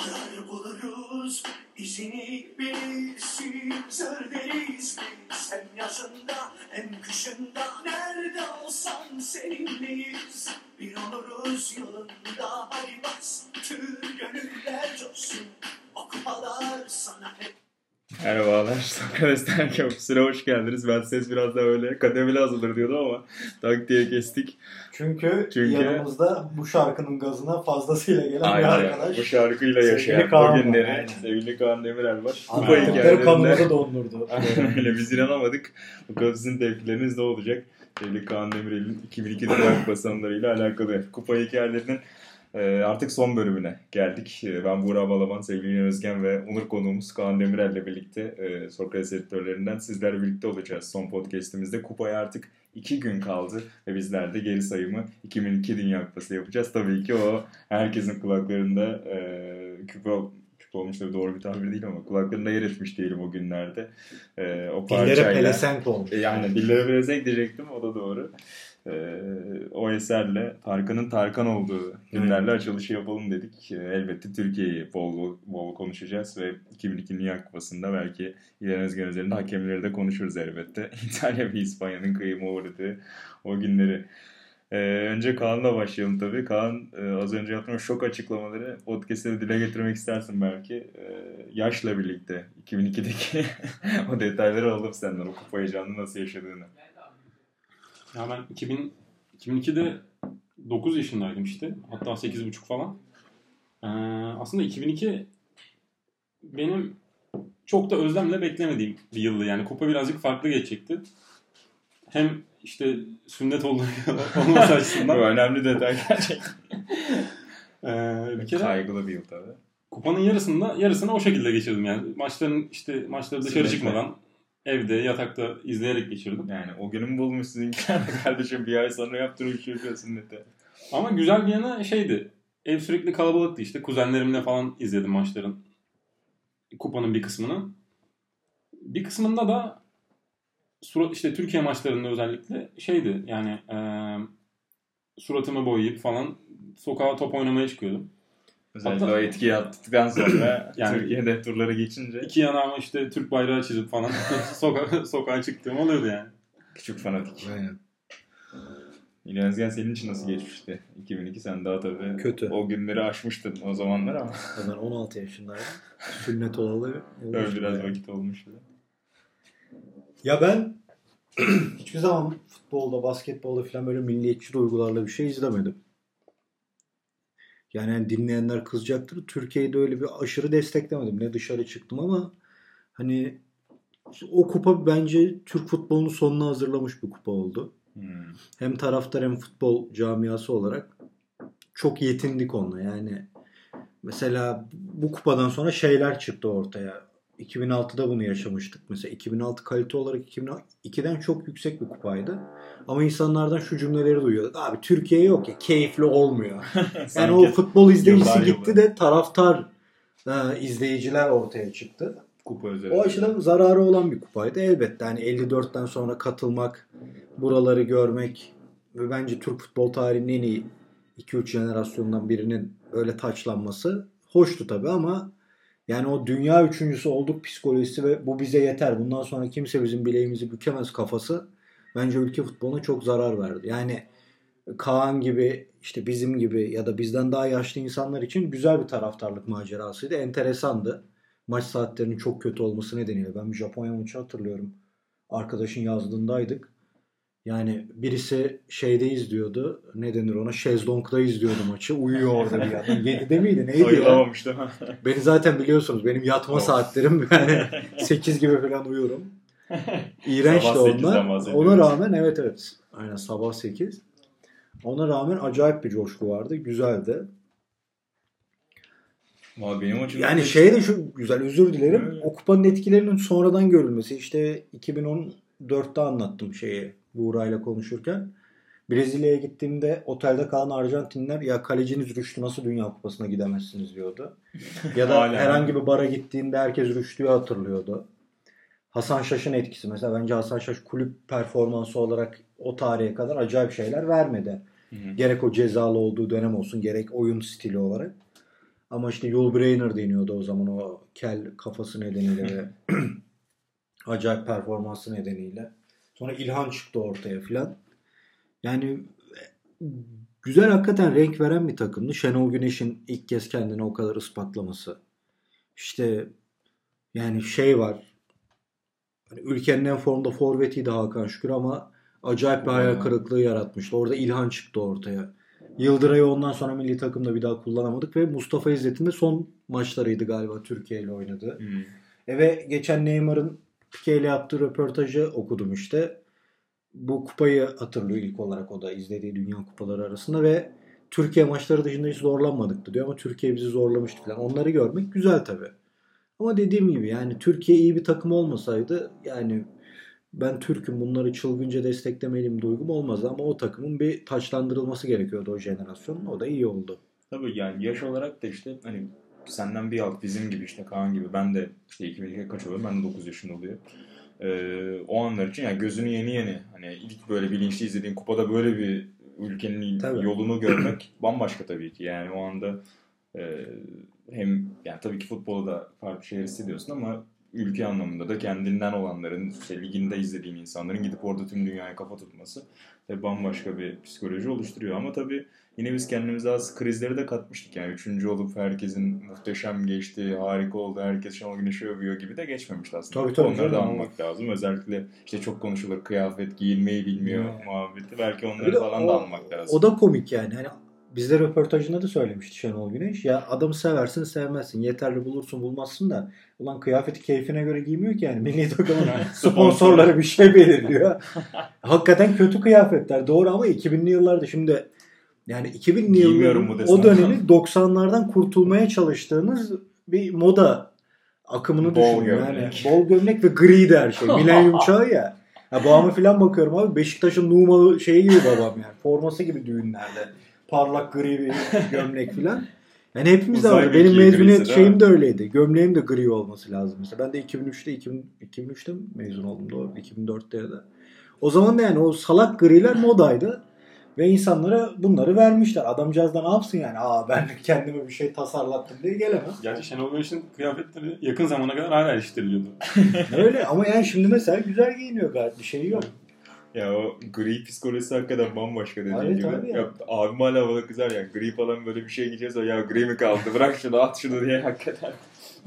Arar buluruz izini bilirsin. Zırderiz biz hem yazında hem kışında. Nerede olsan seninleyiz. Bir oluruz yolunda Hadi bastır gönüller coşsun. O kupalar sana hep Merhabalar, Sokrates'ten Köprüsü'ne hoş geldiniz. Ben ses biraz daha öyle kademeli hazırdır diyordum ama tak diye kestik. Çünkü, Çünkü- yanımızda bu şarkının gazına fazlasıyla gelen bir Aynen. arkadaş. Bu şarkıyla yaşayan Kaan o günleri aynen. sevgili Kaan Demirel var. Kupa hikayelerinde kanımızı dondurdu. öyle biz inanamadık. Bakalım sizin tepkileriniz ne olacak? Sevgili Kaan Demirel'in 2002 Dünya Kupası anılarıyla alakalı. Kupa hikayelerinin e, artık son bölümüne geldik. E, Ben Buğra Balaban, sevgili İlhan Özgen ve Onur konuğumuz Kaan Demirel'le birlikte e, Sokrates editörlerinden sizlerle birlikte olacağız son podcastimizde. Kupaya artık iki gün kaldı ve bizler de geri sayımı 2002 Dünya Kupası yapacağız. Tabii ki o herkesin kulaklarında e, küpe, küpe olmuş tabii doğru bir tabir değil ama kulaklarında yer etmiş diyelim o günlerde. E, o Dillere parçayla. pelesenk olmuş. E, Yani dillere pelesenk diyecektim o da doğru. Ee, o eserle Tarkan'ın Tarkan olduğu günlerle açılışı yapalım dedik. Ee, elbette Türkiye'yi bol bol, bol konuşacağız ve 2002 Dünya Kupası'nda belki İlhan Özgen üzerinde hakemleri de konuşuruz elbette. İtalya ve İspanya'nın kıyıma uğradığı o günleri. Ee, önce Kaan'la başlayalım tabii. Kaan e, az önce yaptığım şok açıklamaları podcast'te dile getirmek istersin belki. Ee, yaşla birlikte 2002'deki o detayları alalım senden. O kupa heyecanını nasıl yaşadığını. Ya ben 2000, 2002'de 9 yaşındaydım işte. Hatta 8,5 falan. Ee, aslında 2002 benim çok da özlemle beklemediğim bir yıldı. Yani kupa birazcık farklı geçecekti. Hem işte sünnet olduğu olması Bu açısından. önemli detay gerçekten. Ee, bir kere Kaygılı bir yıl tabii. kupanın yarısında yarısını o şekilde geçirdim yani. Maçların işte maçları dışarı Sünnetle. çıkmadan evde yatakta izleyerek geçirdim. Yani o günün bulmuş sizinkiler de kardeşim bir ay sonra yaptırmış çocuğa sünnete. Ama güzel bir yana şeydi. Ev sürekli kalabalıktı işte. Kuzenlerimle falan izledim maçların. Kupanın bir kısmını. Bir kısmında da surat, işte Türkiye maçlarında özellikle şeydi yani e, suratımı boyayıp falan sokağa top oynamaya çıkıyordum. Özellikle Hatta- o etkiyi attıktan sonra Yani- Türkiye'de turları geçince İki yanağıma işte Türk bayrağı çizip falan soka sokağa çıktığım oluyordu yani. küçük fanatik. Aynen. İlhan Özgen senin için nasıl geçmişti? 2002 sen daha tabii Kötü. o günleri aşmıştın o zamanlar ama Ben 16 yaşındaydım. Sünnet olalı. öyle biraz vakit olmuştu. Ya ben hiçbir zaman futbolda, basketbolda falan böyle milliyetçi duygularla bir şey izlemedim. Yani hani dinleyenler kızacaktır. Türkiye'de öyle bir aşırı desteklemedim. Ne dışarı çıktım ama hani o kupa bence Türk futbolunun sonuna hazırlamış bir kupa oldu. Hmm. Hem taraftar hem futbol camiası olarak çok yetindik onunla. Yani mesela bu kupadan sonra şeyler çıktı ortaya. 2006'da bunu yaşamıştık. Mesela 2006 kalite olarak 2002'den çok yüksek bir kupaydı. Ama insanlardan şu cümleleri duyuyorduk. Abi Türkiye yok ya keyifli olmuyor. Yani o futbol izleyicisi gitti de taraftar e, izleyiciler ortaya çıktı. kupa üzerinde. O açıdan zararı olan bir kupaydı. Elbette hani 54'ten sonra katılmak, buraları görmek ve bence Türk futbol tarihinin en iyi 2-3 jenerasyondan birinin öyle taçlanması hoştu tabii ama yani o dünya üçüncüsü olduk psikolojisi ve bu bize yeter. Bundan sonra kimse bizim bileğimizi bükemez kafası bence ülke futboluna çok zarar verdi. Yani Kaan gibi işte bizim gibi ya da bizden daha yaşlı insanlar için güzel bir taraftarlık macerasıydı. Enteresandı maç saatlerinin çok kötü olması nedeniyle. Ben bir Japonya maçı hatırlıyorum. Arkadaşın yazdığındaydık. Yani birisi şeyde izliyordu. Ne denir ona? Şezlong'da izliyordu maçı. Uyuyor orada bir adam. 7'de miydi? Neydi ya? Ayılamamış değil mi? Beni zaten biliyorsunuz. Benim yatma Of. saatlerim yani 8 gibi falan uyuyorum. Sabah 8'den onlar. Ona rağmen evet evet. Aynen sabah 8. Ona rağmen acayip bir coşku vardı. Güzeldi. Vallahi benim açımdan Yani şey de şu güzel özür dilerim. Evet. O kupanın etkilerinin sonradan görülmesi. İşte 2014'te anlattım şeyi Buğra'yla konuşurken. Brezilya'ya gittiğimde otelde kalan Arjantinler ya kaleciniz Rüştü nasıl Dünya Kupası'na gidemezsiniz diyordu. Ya da herhangi bir bara gittiğinde herkes Rüştü'yü hatırlıyordu. Hasan Şaş'ın etkisi mesela bence Hasan Şaş kulüp performansı olarak o tarihe kadar acayip şeyler vermedi. Hı hı. Gerek o cezalı olduğu dönem olsun gerek oyun stili olarak. Ama işte Yul Brynner deniyordu o zaman o kel kafası nedeniyle ve acayip performansı nedeniyle. Sonra İlhan çıktı ortaya filan. Yani güzel hakikaten renk veren bir takımdı. Şenol Güneş'in ilk kez kendini o kadar ispatlaması. İşte yani şey var. Hani ülkenin en formda forvetiydi Hakan Şükür ama acayip bir hayal kırıklığı yaratmıştı. Orada İlhan çıktı ortaya. Yıldıray'ı ondan sonra milli takımda bir daha kullanamadık ve Mustafa İzzet'in de son maçlarıydı galiba Türkiye ile oynadı. Hmm. E ve geçen Neymar'ın Pique ile yaptığı röportajı okudum işte. Bu kupayı hatırlıyor ilk olarak o da izlediği dünya kupaları arasında ve Türkiye maçları dışında hiç zorlanmadık diyor ama Türkiye bizi zorlamıştı falan. Onları görmek güzel tabi. Ama dediğim gibi yani Türkiye iyi bir takım olmasaydı yani ben Türk'üm bunları çılgınca desteklemeliyim duygum olmaz ama o takımın bir taçlandırılması gerekiyordu o jenerasyonun. O da iyi oldu. Tabii yani yaş olarak da işte hani senden bir alt bizim gibi işte Kaan gibi ben de işte 2002 kaç oluyor ben de 9 yaşında oluyor. Ee, o anlar için yani gözünü yeni yeni hani ilk böyle bilinçli izlediğin kupada böyle bir ülkenin Tabii. yolunu görmek bambaşka tabii ki yani o anda e, hem yani tabii ki futbolu da farklı şeyler hissediyorsun ama ülke anlamında da kendinden olanların işte liginde izlediğin insanların gidip orada tüm dünyaya kafa tutması tabii bambaşka bir psikoloji oluşturuyor ama tabii yine biz kendimize az krizleri de katmıştık yani üçüncü olup herkesin muhteşem geçti, harika oldu, herkes Şenol Güneş'i övüyor gibi de geçmemişti aslında. Tabii, tabii, Onları da canım. anmak lazım. Özellikle işte çok konuşulur kıyafet giyilmeyi bilmiyor Evet. muhabbeti. Belki onları de falan o- da anmak lazım. O da komik yani. Hani bizde röportajında da söylemişti Şenol Güneş. Ya adamı seversin sevmezsin. Yeterli bulursun bulmazsın da. Ulan kıyafeti keyfine göre giymiyor ki yani. Milli takımın sponsorları bir şey belirliyor. Hakikaten kötü kıyafetler. Doğru ama 2000'li yıllarda şimdi yani 2000'li Giymiyorum yılların o dönemi 90'lardan kurtulmaya çalıştığınız bir moda akımını Bol düşünün. Yani gömlek. bol gömlek ve griydi her şey. Milenyum çağı ya. Ha, babama falan bakıyorum abi. Beşiktaş'ın Numalı şeyi gibi babam yani. Forması gibi düğünlerde. Parlak gri bir gömlek falan. Yani hepimiz de. Benim grisi, mezuniyet şeyim de öyleydi. Gömleğim de gri olması lazım mesela. Ben de 2003'te 2000, 2003'te mi mezun oldum doğru. 2004'te ya da. O zaman da yani o salak griler modaydı. Ve insanlara bunları vermişler. Adamcağız da ne yapsın yani? Aa ben kendime bir şey tasarlattım diye gelemem. Gerçi Şenol Güneş'in kıyafetleri yakın zamana kadar hala eleştiriliyordu. Öyle ama yani şimdi mesela güzel giyiniyor gayet bir şey yok. Ya o gri psikolojisi hakikaten bambaşka dediğin Evet gibi. abi ya. Ya, abim hala bana kızar ya. Gri falan böyle bir şey giyeceğiz. o, Ya gri mi kaldı? Bırak şunu at şunu diye hakikaten.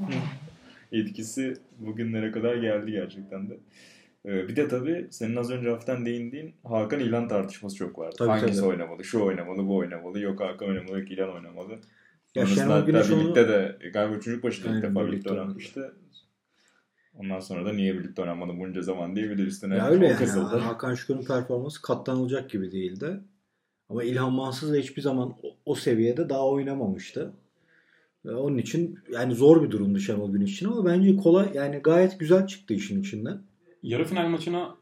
Etkisi bugünlere kadar geldi gerçekten de. Ee, bir de tabii senin az önce hafiften değindiğin Hakan İlhan tartışması çok vardı. Tabii, Hangisi tabii. oynamalı? Şu oynamalı, bu oynamalı. Yok Hakan oynamalı, yok İlhan oynamalı. Ya Şenol Güneş onu- birlikte de galiba çocuk başında ilk defa birlikte oynamıştı. Ondan sonra da niye birlikte oynamadı bunca zaman diye bir de üstüne Ya öyle yani. Hakan Şükür'ün performansı katlanılacak gibi değildi. Ama İlhan Mansız da hiçbir zaman o, o seviyede daha oynamamıştı. Ve onun için yani zor bir durumdu Şenol Güneş için ama bence kolay yani gayet güzel çıktı işin içinden. Yarı final maçına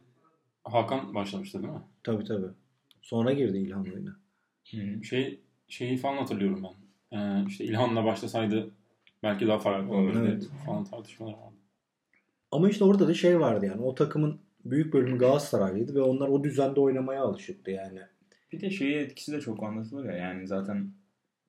Hakan başlamıştı değil mi? Tabii tabii. Sonra girdi İlhan oyuna. Şey şeyi falan hatırlıyorum ben. Ee, işte İlhan'la başlasaydı belki daha farklı olurdu Evet. falan tartışmalar vardı. Ama işte orada da şey vardı yani o takımın büyük bölümü Galatasaraylıydı ve onlar o düzende oynamaya alışıktı yani. Bir de şeyi etkisi de çok anlatılır ya yani zaten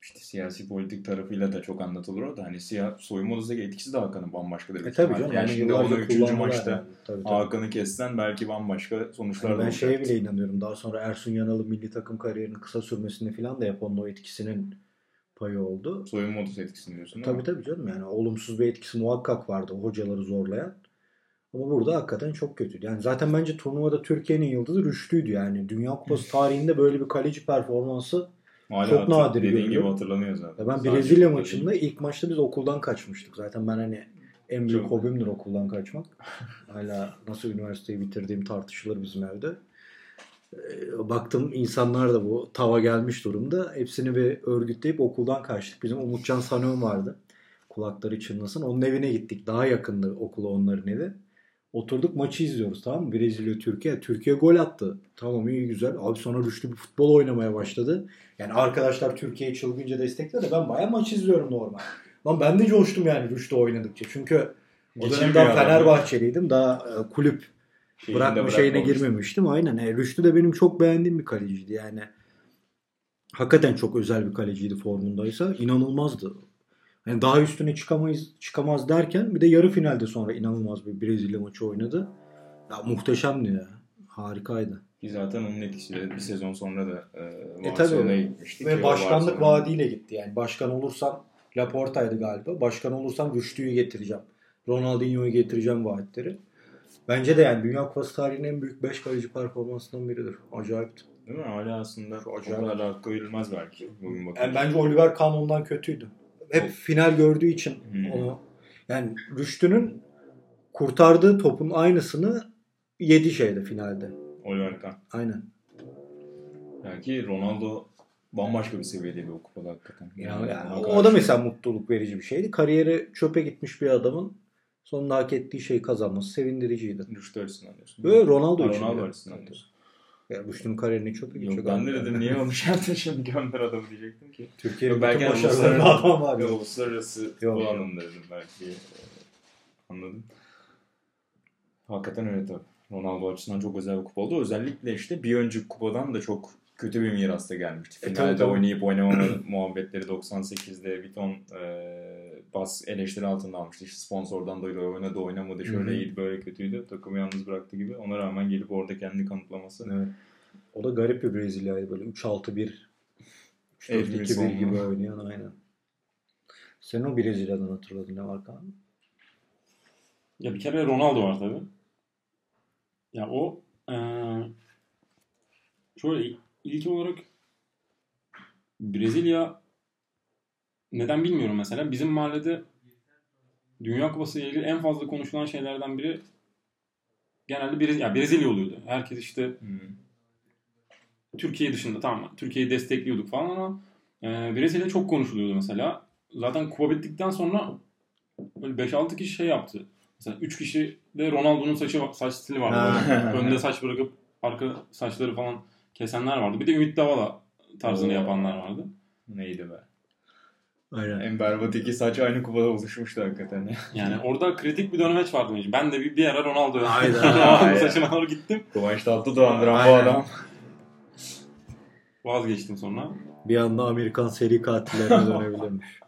işte siyasi politik tarafıyla da çok anlatılır o da hani siyah soyunma odasındaki etkisi de Hakan'ın bambaşka bir E tabii canım. Yani şimdi onu üçüncü kullandılar maçta yani. Tabii, tabii. Hakan'ı kessen belki bambaşka sonuçlar Yani da ben şeye olacaktı. bile inanıyorum. Daha sonra Ersun Yanal'ın milli takım kariyerinin kısa sürmesini falan da onun o etkisinin payı oldu. Soyunma odası etkisini diyorsun değil Tabii mi? tabii canım yani olumsuz bir etkisi muhakkak vardı hocaları zorlayan. Ama burada hakikaten çok kötüydü. Yani zaten bence turnuvada Türkiye'nin yıldızı Rüştü'ydü yani. Dünya Kupası tarihinde böyle bir kaleci performansı. Hala Çok hatır- nadir dediğin gibi hatırlanıyor zaten. Ya ben Sadece Brezilya maçında değil. ilk maçta biz okuldan kaçmıştık. Zaten ben hani en büyük Çok. hobimdir okuldan kaçmak. Hala nasıl üniversiteyi bitirdiğim tartışılır bizim evde. Ee, Baktım insanlar da bu tava gelmiş durumda. Hepsini bir örgütleyip okuldan kaçtık. Bizim Umutcan Sanön vardı. Kulakları çınlasın. Onun evine gittik. Daha yakındı okula onların evi. Oturduk maçı izliyoruz tamam mı? Brezilya Türkiye. Türkiye gol attı. Tamam iyi güzel. Abi sonra Rüştü bir futbol oynamaya başladı. Yani arkadaşlar Türkiye'yi çılgınca destekledi. Ben bayağı maç izliyorum normal. Lan ben de coştum yani Rüştü oynadıkça. Çünkü o Geçir dönem bir daha adam. Fenerbahçeliydim. Daha e, kulüp Şeyini bırakma şeyine girmemiştim. Aynen. E, Rüştü de benim çok beğendiğim bir kaleciydi. Yani hakikaten çok özel bir kaleciydi formundaysa. inanılmazdı. Yani daha üstüne çıkamayız çıkamaz derken bir de yarı finalde sonra inanılmaz bir Brezilya maçı oynadı. Ya muhteşemdi ya. Harikaydı. Ki zaten onun etkisiyle bir sezon sonra da e, E Barcelona'ya tabii. gitmiştik. Ve o başkanlık Barcelona- vaadiyle gitti yani. Başkan olursam Laporta'ydı galiba. Başkan olursam Rüştü'yü getireceğim. Ronaldinho'yu getireceğim vaatleri. Bence de yani Dünya Kupası tarihinin en büyük 5 kaleci performansından biridir. Acayipti. Değil mi? Hala aslında o acayip. kadar da hakkı verilmez belki. Bugün bakınca. Yani bence Oliver Kahn ondan kötüydü. Hep final gördüğü için Hmm. onu yani Rüştü'nün kurtardığı topun aynısını yedi şeyde finalde. Oliver. Aynen. Belki Ronaldo bambaşka bir seviyedeydi o kupada hakikaten. Yani, yani o karşı- da mesela mutluluk verici bir şeydi. Kariyeri çöpe gitmiş bir adamın sonunda hak ettiği şeyi kazanması sevindiriciydi. Rüştü açısından diyorsun. Böyle Ronaldo Ha, için. Ronaldo açısından diyorsun. Ya Rüştü'nün kariyerini çöpe Yok gidecek. ben de dedim niye onu şimdi gönder adamı diyecektim ki. Türkiye'nin Yok, belki yani uluslararası- adam var. Yok, uluslararası Yok, yok. anlamında dedim belki. Ee, Anladım. Hakikaten öyle tabii. Ronaldo açısından çok özel bir kupa oldu. Özellikle işte bir önceki kupadan da çok kötü bir mirasta gelmişti. E, Finalde tabii, tabii. oynayıp oynamama muhabbetleri 98'de bir ton e, bas eleştiri altında almıştı. İşte sponsordan dolayı oynadı oynamadı şöyle Hı hı. iyiydi böyle kötüydü. Takımı yalnız bıraktı gibi. Ona rağmen gelip orada kendini kanıtlaması. Evet. O da garip bir Brezilya'ydı böyle 3-6-1 Edmilson 3-4-2-1 gibi oynayan aynen. Senin o Brezilya'dan hatırladın ne var Kaan? Ya bir kere Ronaldo var tabii. Ya o eee şöyle ilk olarak Brezilya neden bilmiyorum mesela. Bizim mahallede Dünya Kupası ile ilgili en fazla konuşulan şeylerden biri genelde Brezilya, ya Brezilya oluyordu. Herkes işte Hmm. Türkiye dışında tamam Türkiye'yi destekliyorduk falan ama e, Brezilya çok konuşuluyordu mesela. Zaten Kupa bittikten sonra böyle 5-6 kişi şey yaptı. Mesela 3 kişi de Ronaldo'nun saçı saç stili vardı. Önde saç bırakıp arka saçları falan kesenler vardı. Bir de Ümit Davala tarzını Oo. yapanlar vardı. Neydi be? Aynen. En berbat iki saç aynı kupada oluşmuştu hakikaten. ya. Yani orada kritik bir dönemeç vardı. Ben de bir, bir ara Ronaldo'ya Hayda. Ronaldo'nun saçına doğru gittim. Kıvanç Tatlıdoğan'dıran bu Aynen. adam. Vazgeçtim sonra. Bir anda Amerikan seri katillerine dönebilirmiş.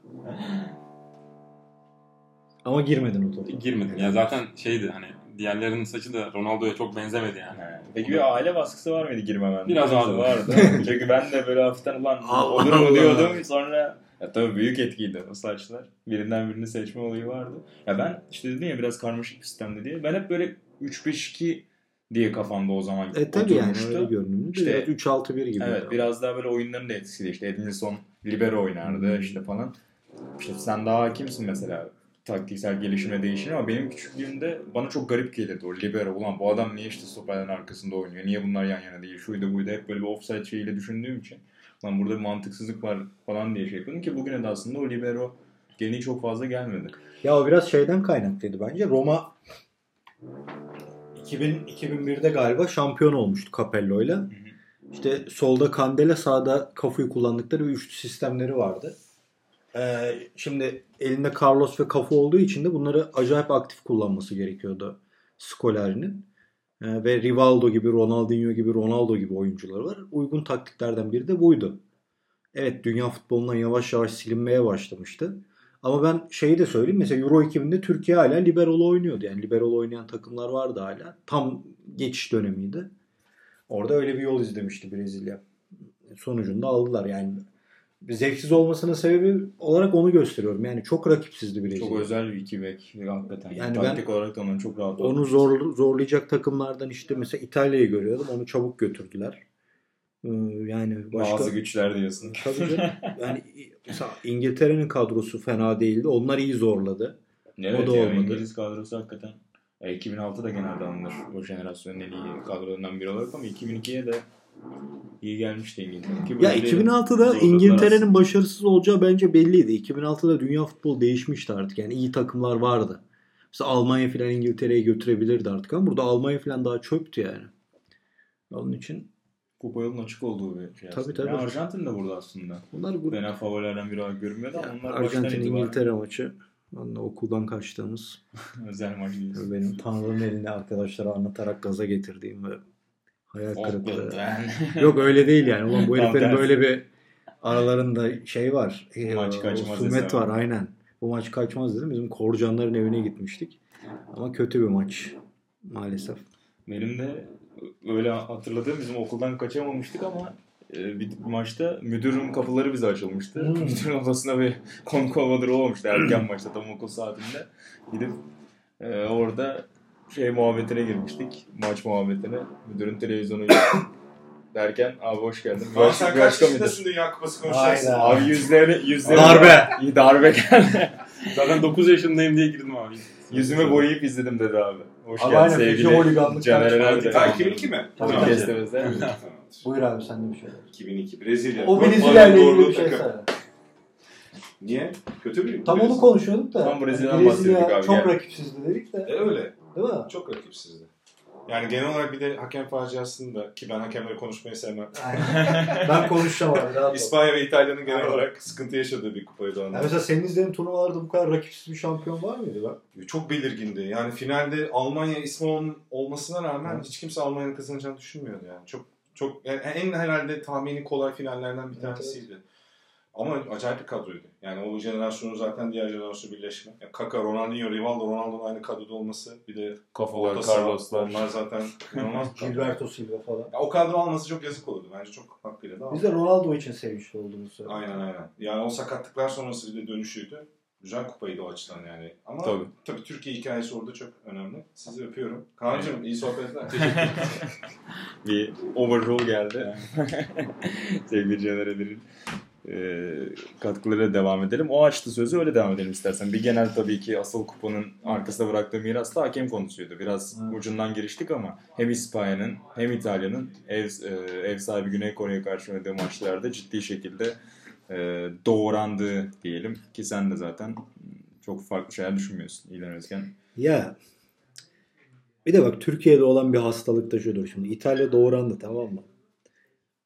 Ama girmedin o topa. Girmedim. Ya zaten şeydi hani diğerlerinin saçı da Ronaldo'ya çok benzemedi yani. He. Peki bir aile baskısı var mıydı girmemen? Biraz vardı. vardı. Çünkü ben de böyle hafiften ulan olur mu diyordum. Sonra ya tabii büyük etkiydi o saçlar. Birinden birini seçme olayı vardı. Ya ben işte dedim ya biraz karmaşık bir sistemdi diye. Ben hep böyle 3-5-2 diye kafamda o zaman E tabi yani oturmuştu. öyle görünümlü. İşte- İşte, 3-6-1 gibi. Evet biraz daha böyle oyunların da etkisiyle işte Edinson libero oynardı Hmm. işte falan. İşte sen daha hakimsin mesela taktiksel gelişime değişir ama benim küçüklüğümde bana çok garip gelirdi o libero. Ulan bu adam niye işte stoperlerin arkasında oynuyor? Niye bunlar yan yana değil? Şuydu buydu. Hep böyle bir offside şeyiyle düşündüğüm için. Lan burada bir mantıksızlık var falan diye şey yapıyordum ki bugüne de aslında o libero geleneği çok fazla gelmedi. Ya o biraz şeyden kaynaklıydı bence. Roma 2000 2001'de galiba şampiyon olmuştu Capello'yla. İşte solda Kandela, sağda Cafu'yu kullandıkları bir üçlü sistemleri vardı. Ee, şimdi elinde Carlos ve Cafu olduğu için de bunları acayip aktif kullanması gerekiyordu Scolari'nin. Ee, ve Rivaldo gibi, Ronaldinho gibi, Ronaldo gibi oyuncuları var. Uygun taktiklerden biri de buydu. Evet dünya futbolundan yavaş yavaş silinmeye başlamıştı. Ama ben şeyi de söyleyeyim. Mesela Euro 2000'de Türkiye hala libero'lu oynuyordu. Yani libero'lu oynayan takımlar vardı hala. Tam geçiş dönemiydi. Orada öyle bir yol izlemişti Brezilya. Sonucunda aldılar yani. Zevksiz olmasının sebebi olarak onu gösteriyorum. Yani çok rakipsizdi Brezilya. Çok özel bir iki bek hakikaten. Yani Yani ben- Taktik olarak da onların çok rahat Onu zor, zorlayacak takımlardan işte mesela İtalya'yı görüyordum. Onu çabuk götürdüler. Ee, Yani başka... Bazı güçler diyorsun. Tabii canım. Yani mesela İngiltere'nin kadrosu fena değildi. Onlar iyi zorladı. Evet O da olmadı. İngiliz kadrosu hakikaten. E, 2006'da genelde alınır o jenerasyonun en iyi kadrolarından biri olarak ama 2002'ye de iyi gelmişti İngiltere. Ki Ya böyle 2006'da zorladılar İngiltere'nin başarısız olacağı bence belliydi. 2006'da dünya futbolu değişmişti artık. Yani iyi takımlar vardı. Mesela Almanya falan İngiltere'yi götürebilirdi artık ama burada Almanya falan daha çöptü yani. Onun için Kupa yolunun açık olduğu bir şey Tabii, aslında. tabii. Yani Arjantin de burada aslında. bunlar grup Fena favorilerden biri görünmüyordu ama onlar Arjantin İngiltere maçı. Onunla okuldan kaçtığımız özel maç benim Tanrı'nın elini arkadaşlara anlatarak gaza getirdiğim ve hayal kırıklığı. Yok öyle değil yani. Ulan bu heriflerin böyle bir aralarında şey var. Maç e, kaçmaz husumet hesabı. var aynen. bu maç kaçmaz dedim. Bizim Korcanların evine gitmiştik. Ama kötü bir maç maalesef. Benim de öyle hatırladığım bizim okuldan kaçamamıştık ama e, bir maçta müdürün kapıları bize açılmıştı. Hmm. Müdürün odasına bir konuk olmadır olmuştu erken maçta tam okul saatinde. Gidip e, orada şey muhabbetine girmiştik. Maç muhabbetine. Müdürün televizyonu derken abi hoş geldin. Baş- sen kaç başka yaşındasın Dünya Kupası konuşacaksın? Abi yüzleri, yüzleri Darbe. İyi darbe geldi. Zaten 9 yaşındayım diye girdim abi. Yüzümü boyayıp izledim dedi abi. Hoş Abi geldin aynen, sevgili Caner. Erden. Ha 2002 mi? Tabii. Tamam. Kestemezde. Tamamdır. Buyur abi sen de bir şey. 2002 Brezilya. O Brezilya ile ilgili doğru bir şey söyle. Niye? Kötü bir Tam onu konuşuyorduk da. Tam Brezilya'dan bahsediyorduk abi, çok rakipsizdi dedik de. E öyle. Değil mi? Çok rakipsizdi. Yani genel olarak bir de hakem faciasında ki ben hakemleri konuşmayı sevmem. Aynen. ben konuşacağım abi. İspanya ve İtalya'nın genel Aynen. olarak sıkıntı yaşadığı bir kupaydı onlar. mesela senin izlediğin turnuvalarda bu kadar rakipsiz bir şampiyon var mıydı ben? Çok belirgindi. Yani finalde Almanya ismi ol- olmasına rağmen Evet. hiç kimse Almanya'nın kazanacağını düşünmüyordu yani. Çok çok yani en herhalde tahmini kolay finallerden bir Evet, tanesiydi. Ama acayip bir kadroydu. Yani o jenerasyonu zaten diğer jenerasyon birleşme. Yani Kaka, Ronaldinho, Rivaldo, Ronaldo'nun aynı kadroda olması bir de Kafalar, Carloslar. Onlar zaten inanılmaz. Gilberto Silva falan. Ya o kadro alması çok yazık olurdu. Bence çok hakkıyla da. Biz de Ronaldo için sevinçli olduğumuzu söylüyoruz. Aynen aynen. Yani o sakatlıklar sonrası bir de dönüşüydü. Güzel kupaydı o açıdan yani. Ama Tabii. tabii, Türkiye hikayesi orada çok önemli. Sizi öpüyorum. Kaan'cığım iyi sohbetler. bir overrule geldi. Sevgili Caner Erden'in e, katkılarıyla devam edelim. O açtı sözü öyle devam edelim istersen. Bir genel tabii ki asıl kupanın arkasında bıraktığı miras da hakem konusuydu. Biraz Evet. ucundan giriştik ama hem İspanya'nın hem İtalya'nın ev, e, ev sahibi Güney Kore'ye karşı oynadığı maçlarda ciddi şekilde e, doğrandığı diyelim. Ki sen de zaten çok farklı şeyler düşünmüyorsun İlhan Özgen. Ya bir de bak Türkiye'de olan bir hastalık da şudur şimdi. İtalya doğurandı tamam mı?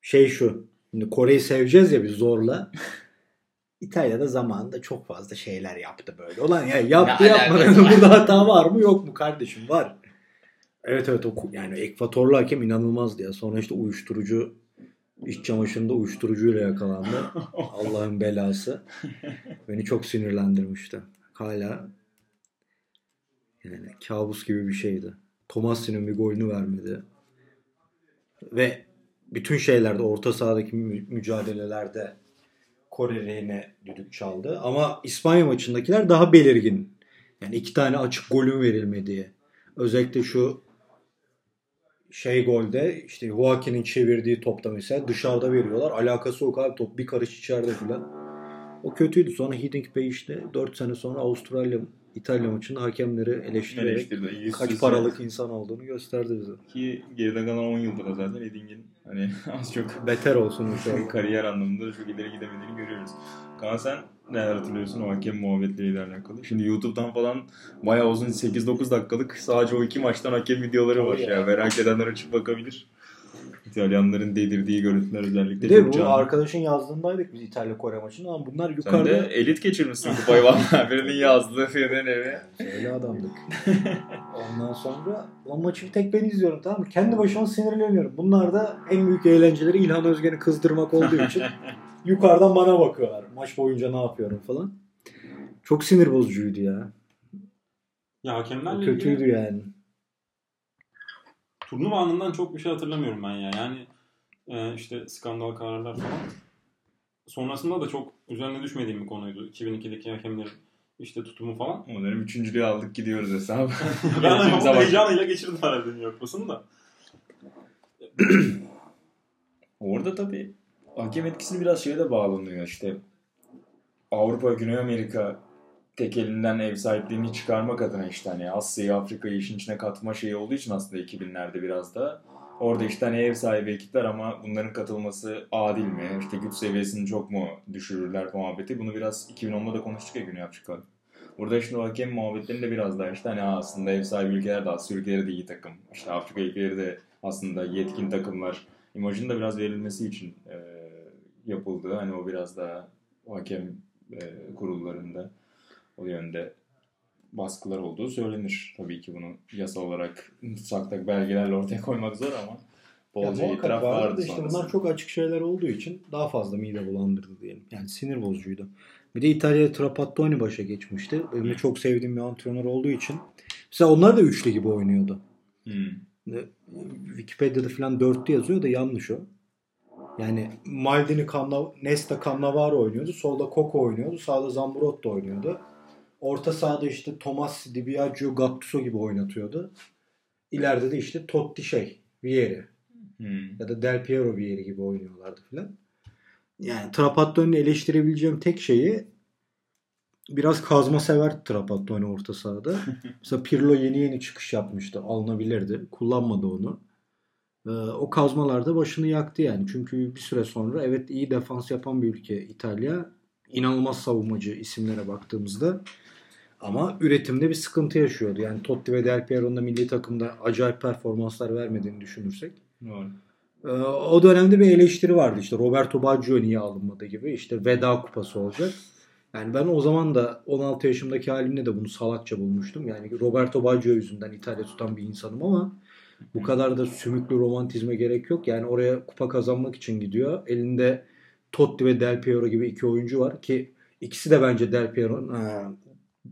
Şey şu. Şimdi Kore'yi seveceğiz ya biz zorla. İtalya'da zamanında çok fazla şeyler yaptı böyle. Ulan ya yaptı Ne yapmadı. Burada hata var mı yok mu kardeşim? Var. Evet evet o yani ekvatorlu hakem inanılmazdı ya. Sonra işte uyuşturucu iç çamaşırında uyuşturucuyla yakalandı. Allah'ın belası. Beni çok sinirlendirmişti. Hala yani kabus gibi bir şeydi. Tomasi'nin bir golünü vermedi. Ve bütün şeylerde orta sahadaki mü- mücadelelerde Kore lehine düdük çaldı. Ama İspanya maçındakiler daha belirgin. Yani iki tane açık golün verilmediği. Özellikle şu şey golde işte Joaquin'in çevirdiği topta mesela dışarıda veriyorlar. Alakası yok abi top bir karış içeride filan. O kötüydü. Sonra Hiddink Bey işte 4 sene sonra Avustralya İtalya maçında hakemleri eleştirerek Eleştirdi. Kaç paralık insan olduğunu gösterdi bize. Ki geride kalan 10 yıldır da zaten Edding'in hani az çok Beter olsun inşallah. kariyer anlamında çok ileri gidemediğini görüyoruz. Kaan sen neler hatırlıyorsun o hakem muhabbetleriyle alakalı? Şimdi YouTube'dan falan bayağı uzun 8-9 dakikalık sadece o iki maçtan hakem videoları var. Ya. ya. Merak edenler açıp bakabilir. İtalyanların dedirdiği görüntüler özellikle Bir de çok bu canlı. arkadaşın yazdığındaydık biz İtalya Kore maçında ama bunlar Sen yukarıda de elit geçirmişsin kupayı valla. Birinin yazdığı birinin evi. öyle adamdık. Ondan sonra o maçı bir tek ben izliyorum tamam mı? Kendi başıma sinirleniyorum. Bunlar da en büyük eğlenceleri İlhan Özgen'i kızdırmak olduğu için yukarıdan bana bakıyorlar. Maç boyunca ne yapıyorum falan. Çok sinir bozucuydu ya. Ya hakemlerle Kötüydü yani. Turnuva anından çok bir şey hatırlamıyorum ben ya. Yani e, işte skandal kararlar falan. Sonrasında da çok üzerine düşmediğim bir konuydu. 2002'deki hakemlerin işte tutumu falan. Onların üçüncülüğü aldık gidiyoruz hesabı. Ben o zaman- heyecanıyla geçirdim herhalde New York basını da. Orada tabii hakem etkisi biraz şeye de bağlanıyor işte. Avrupa, Güney Amerika tek elinden ev sahipliğini çıkarmak adına işte hani Asya'yı, Afrika'yı işin içine katma şeyi olduğu için aslında 2000'lerde biraz da orada işte hani ev sahibi ekipler ama bunların katılması adil mi? İşte güç seviyesini çok mu düşürürler muhabbeti. Bunu biraz 2010'da da konuştuk ya Güney Afrika. Burada şimdi o hakem muhabbetlerinde biraz daha işte hani aslında ev sahibi ülkeler de Asya ülkeleri de iyi takım. İşte Afrika ülkeleri de aslında yetkin takımlar. İmajının da biraz verilmesi için e, yapıldı. Hani o biraz daha o hakem e, kurullarında o yönde baskılar olduğu söylenir. Tabii ki bunu yasal olarak tutsak belgelerle ortaya koymak zor ama Ya bolca muhakkak itiraf vardı işte sonrasında. bunlar çok açık şeyler olduğu için daha fazla mide bulandırdı diyelim. Yani sinir bozucuydu. Bir de İtalya'ya Trapattoni başa geçmişti. Benim de çok sevdiğim bir antrenör olduğu için. Mesela onlar da üçlü gibi oynuyordu. Hmm. Wikipedia'da falan dörtlü yazıyor da yanlış o. Yani Maldini, Camna, Nesta, Cannavaro oynuyordu. Solda Coco oynuyordu. Sağda Zambrotto oynuyordu. Orta sahada işte Tomas Di Biagio, Gattuso gibi oynatıyordu. İleride de işte Totti şey, Vieri Hmm. ya da Del Piero Vieri gibi oynuyorlardı filan. Yani Trapattoni'ni eleştirebileceğim tek şeyi biraz kazma sever Trapattoni orta sahada. Mesela Pirlo yeni yeni çıkış yapmıştı. Alınabilirdi. Kullanmadı onu. Ee, o kazmalarda başını yaktı yani. Çünkü bir süre sonra evet iyi defans yapan bir ülke İtalya. İnanılmaz savunmacı isimlere baktığımızda. Ama üretimde bir sıkıntı yaşıyordu. Yani Totti ve Del Piero'nun da milli takımda acayip performanslar vermediğini düşünürsek. Doğru. Ee, o dönemde bir eleştiri vardı işte Roberto Baggio niye alınmadı gibi işte veda kupası olacak. Yani ben o zaman da 16 yaşımdaki halimle de bunu salakça bulmuştum. Yani Roberto Baggio yüzünden İtalya tutan bir insanım ama bu kadar da sümüklü romantizme gerek yok. Yani oraya kupa kazanmak için gidiyor. Elinde Totti ve Del Piero gibi iki oyuncu var ki ikisi de bence Del Piero'nun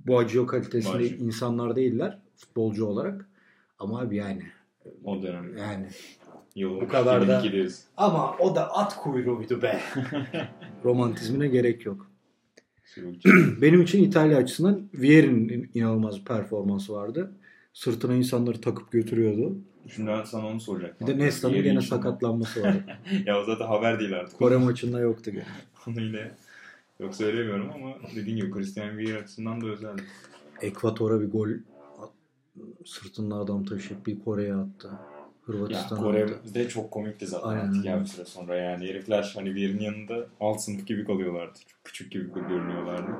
ha, Baggio kalitesinde Baggio. insanlar değiller futbolcu olarak. Ama abi yani O dönem. yani Yılın Bu kadar da- 2002'deyiz. ama o da at kuyruğuydu be. Romantizmine gerek yok. Benim için İtalya açısından Vieri'nin inanılmaz bir performansı vardı. Sırtına insanları takıp götürüyordu. Şimdi ben sana onu soracaktım. Bir de Nesta'nın gene sakatlanması vardı. ya o zaten haber değil artık. Kore maçında yoktu gene. Onu yine yok söylemiyorum ama dediğin gibi Christian Vier açısından da özeldi. Ekvator'a bir gol sırtında adam taşıyıp bir Kore'ye attı. Hırvatistan'a Kore attı. de çok komikti zaten Aynen. artık ya bir süre sonra yani herifler hani Vier'in yanında alt sınıf gibi kalıyorlardı. Çok küçük gibi görünüyorlardı.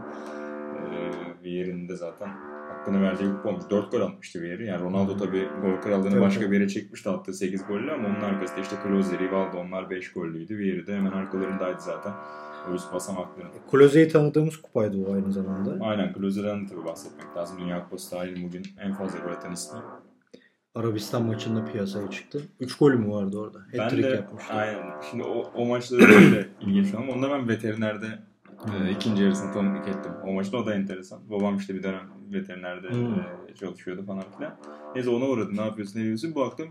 Ee, Vier'in de zaten hakkını verdiği bir olmuş. 4 gol atmıştı Vier'i. Yani Ronaldo tabii gol krallığını başka bir yere çekmişti attığı 8 golle ama onun arkasında işte Klose, Rivaldo onlar 5 gollüydü. Vieri de hemen arkalarındaydı zaten. O üst basamakların. Klose'yi tanıdığımız kupaydı bu aynı zamanda. Aynen Klose'den de tabii bahsetmek lazım. Dünya Kupası tarihinin bugün en fazla gol atan ismi. Arabistan maçında piyasaya çıktı. 3 gol mü vardı orada? Ben Hat-trick de yapmıştı. aynen. Şimdi o, o maçta da ilginç ama onda ben veterinerde e, ikinci yarısını tanıklık ettim. O maçta o da enteresan. Babam işte bir dönem veterinerde Hmm. e, çalışıyordu falan filan. Neyse ona uğradım. Ne yapıyorsun ne diyorsun? Baktım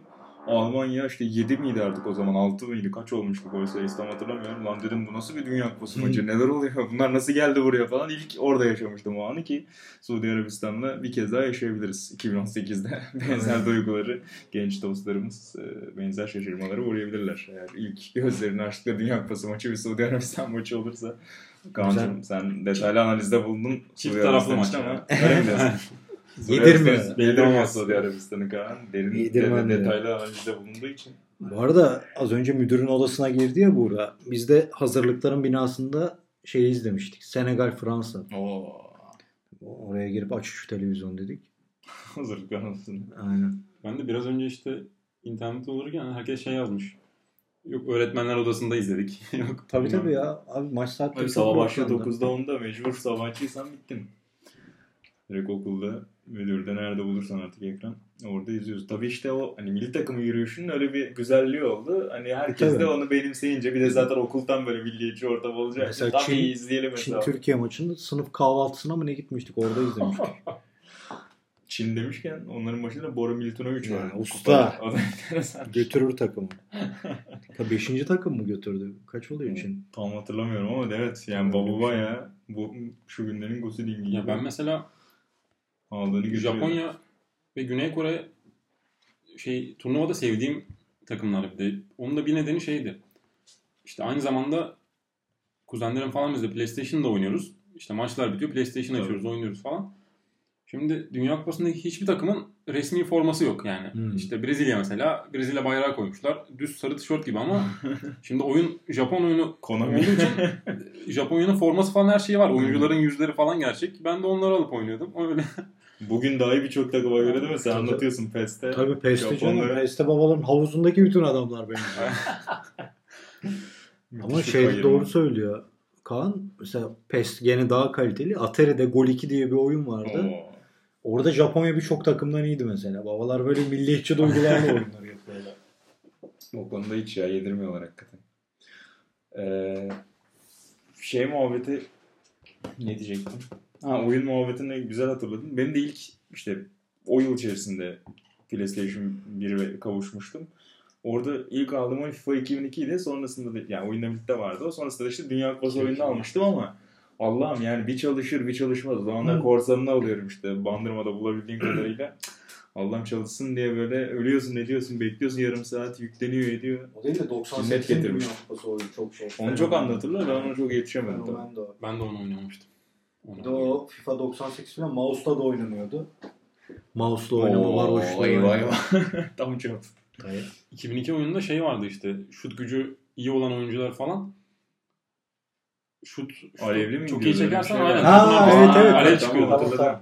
Almanya işte 7 miydi artık o zaman 6 mıydı kaç olmuştu gol sayısı tam hatırlamıyorum. Lan dedim bu nasıl bir Dünya Kupası maçı neler oluyor bunlar nasıl geldi buraya falan. İlk orada yaşamıştım o anı ki Suudi Arabistan'la bir kez daha yaşayabiliriz 2018'de. benzer duyguları genç dostlarımız e, benzer şaşırmalara uğrayabilirler. Eğer ilk gözlerini açtıkları Dünya Kupası maçı bir Suudi Arabistan maçı olursa. Kaan'cığım sen detaylı analizde bulundun. Çift taraflı maç Ama Yedirmiyor. Yedirmiyor Suudi Arabistan'ı Kaan. Derin Yedirmem de, diyor. detaylı analizde bulunduğu için. Bu arada az önce müdürün odasına girdi ya Buğra. Biz de hazırlıkların binasında şeyi izlemiştik. Senegal Fransa. Oo. Oraya girip aç şu televizyon dedik. Hazırlık anasını. Aynen. Ben de biraz önce işte internette olurken herkes şey yazmış. Yok öğretmenler odasında izledik. Yok. Tabii tabii ya. Abi maç saatleri sabah başlıyor bakıyordu. 9'da 10'da mecbur sabahçıysan bittin. Direkt okulda müdürde nerede bulursan artık ekran orada izliyoruz. Tabii işte o hani milli takımı yürüyüşünün öyle bir güzelliği oldu. Hani herkes Tabii. de onu benimseyince bir de zaten okuldan böyle milliyetçi ortam olacak. Mesela Tabii Çin- izleyelim mesela. Çin Türkiye maçında sınıf kahvaltısına mı ne gitmiştik orada izlemiştik. Çin demişken onların başında Bora Milutinovic var. usta. O da enteresan. Götürür takımı. Ta beşinci takım mı götürdü? Kaç oluyor Çin? Tam hatırlamıyorum ama evet yani baba şey. ya bu şu günlerin Gosling gibi Ya ben mesela aldığını götürüyor. Japonya ve Güney Kore şey turnuvada sevdiğim takımlar bir de. Onun da bir nedeni şeydi. İşte aynı zamanda kuzenlerim falan biz de PlayStation'da oynuyoruz. İşte maçlar bitiyor PlayStation açıyoruz oynuyoruz falan. Şimdi Dünya Kupası'ndaki hiçbir takımın resmi forması yok yani. Hmm. İşte Brezilya mesela Brezilya bayrağı koymuşlar. Düz sarı tişört gibi ama şimdi oyun Japon oyunu Konami. olduğu için Japonya'nın forması falan her şeyi var. Oyuncuların yüzleri falan gerçek. Ben de onları alıp oynuyordum. Öyle. Bugün daha iyi birçok takıma göre değil mi? Sen anlatıyorsun PES'te. Tabii Peste canım. Japonları- Peste babaların havuzundaki bütün adamlar benim. Ama şey doğru söylüyor. Kaan mesela PES gene daha kaliteli. Ateri'de Gol 2 diye bir oyun vardı. Oo. Orada Japonya birçok takımdan iyiydi mesela. Babalar böyle milliyetçi duygularla oyunlar yapıyorlar. O konuda hiç ya yedirmiyorlar hakikaten. Ee, şey muhabbeti Ne diyecektim? Ha oyun muhabbetini güzel hatırladın. Benim de ilk işte o yıl içerisinde PlayStation 1'e kavuşmuştum. Orada ilk aldığım oyun FIFA 2002 idi. Sonrasında da yani oyunla birlikte vardı. O sonrasında da işte Dünya Kupası oyununu almıştım ama Allah'ım yani bir çalışır bir çalışmaz. O zamanlar Hı. korsanını alıyorum işte bandırmada bulabildiğim kadarıyla. Allah'ım çalışsın diye böyle ölüyorsun ediyorsun bekliyorsun yarım saat yükleniyor ediyor. O değil de Hizmet 98'in getirmiş. Çok şey. Onu çok anlatırlar ben ona çok yetişemedim. tabii. Fenomen de. Ben de onu oynamıştım. Bir de o FIFA 98 falan mouse'la da oynanıyordu. Mouse'la oynamalar Oo, hoşuma eyvah gidiyor. eyvah. Tam çok. Tabii. 2002 oyununda şey vardı işte. Şut gücü iyi olan oyuncular falan. Şut, şut Alevli mi Çok iyi çekersen Bir şey aynen. Ha, evet, evet. Alev Tamam, çıkıyordu. tamam. hatırladım.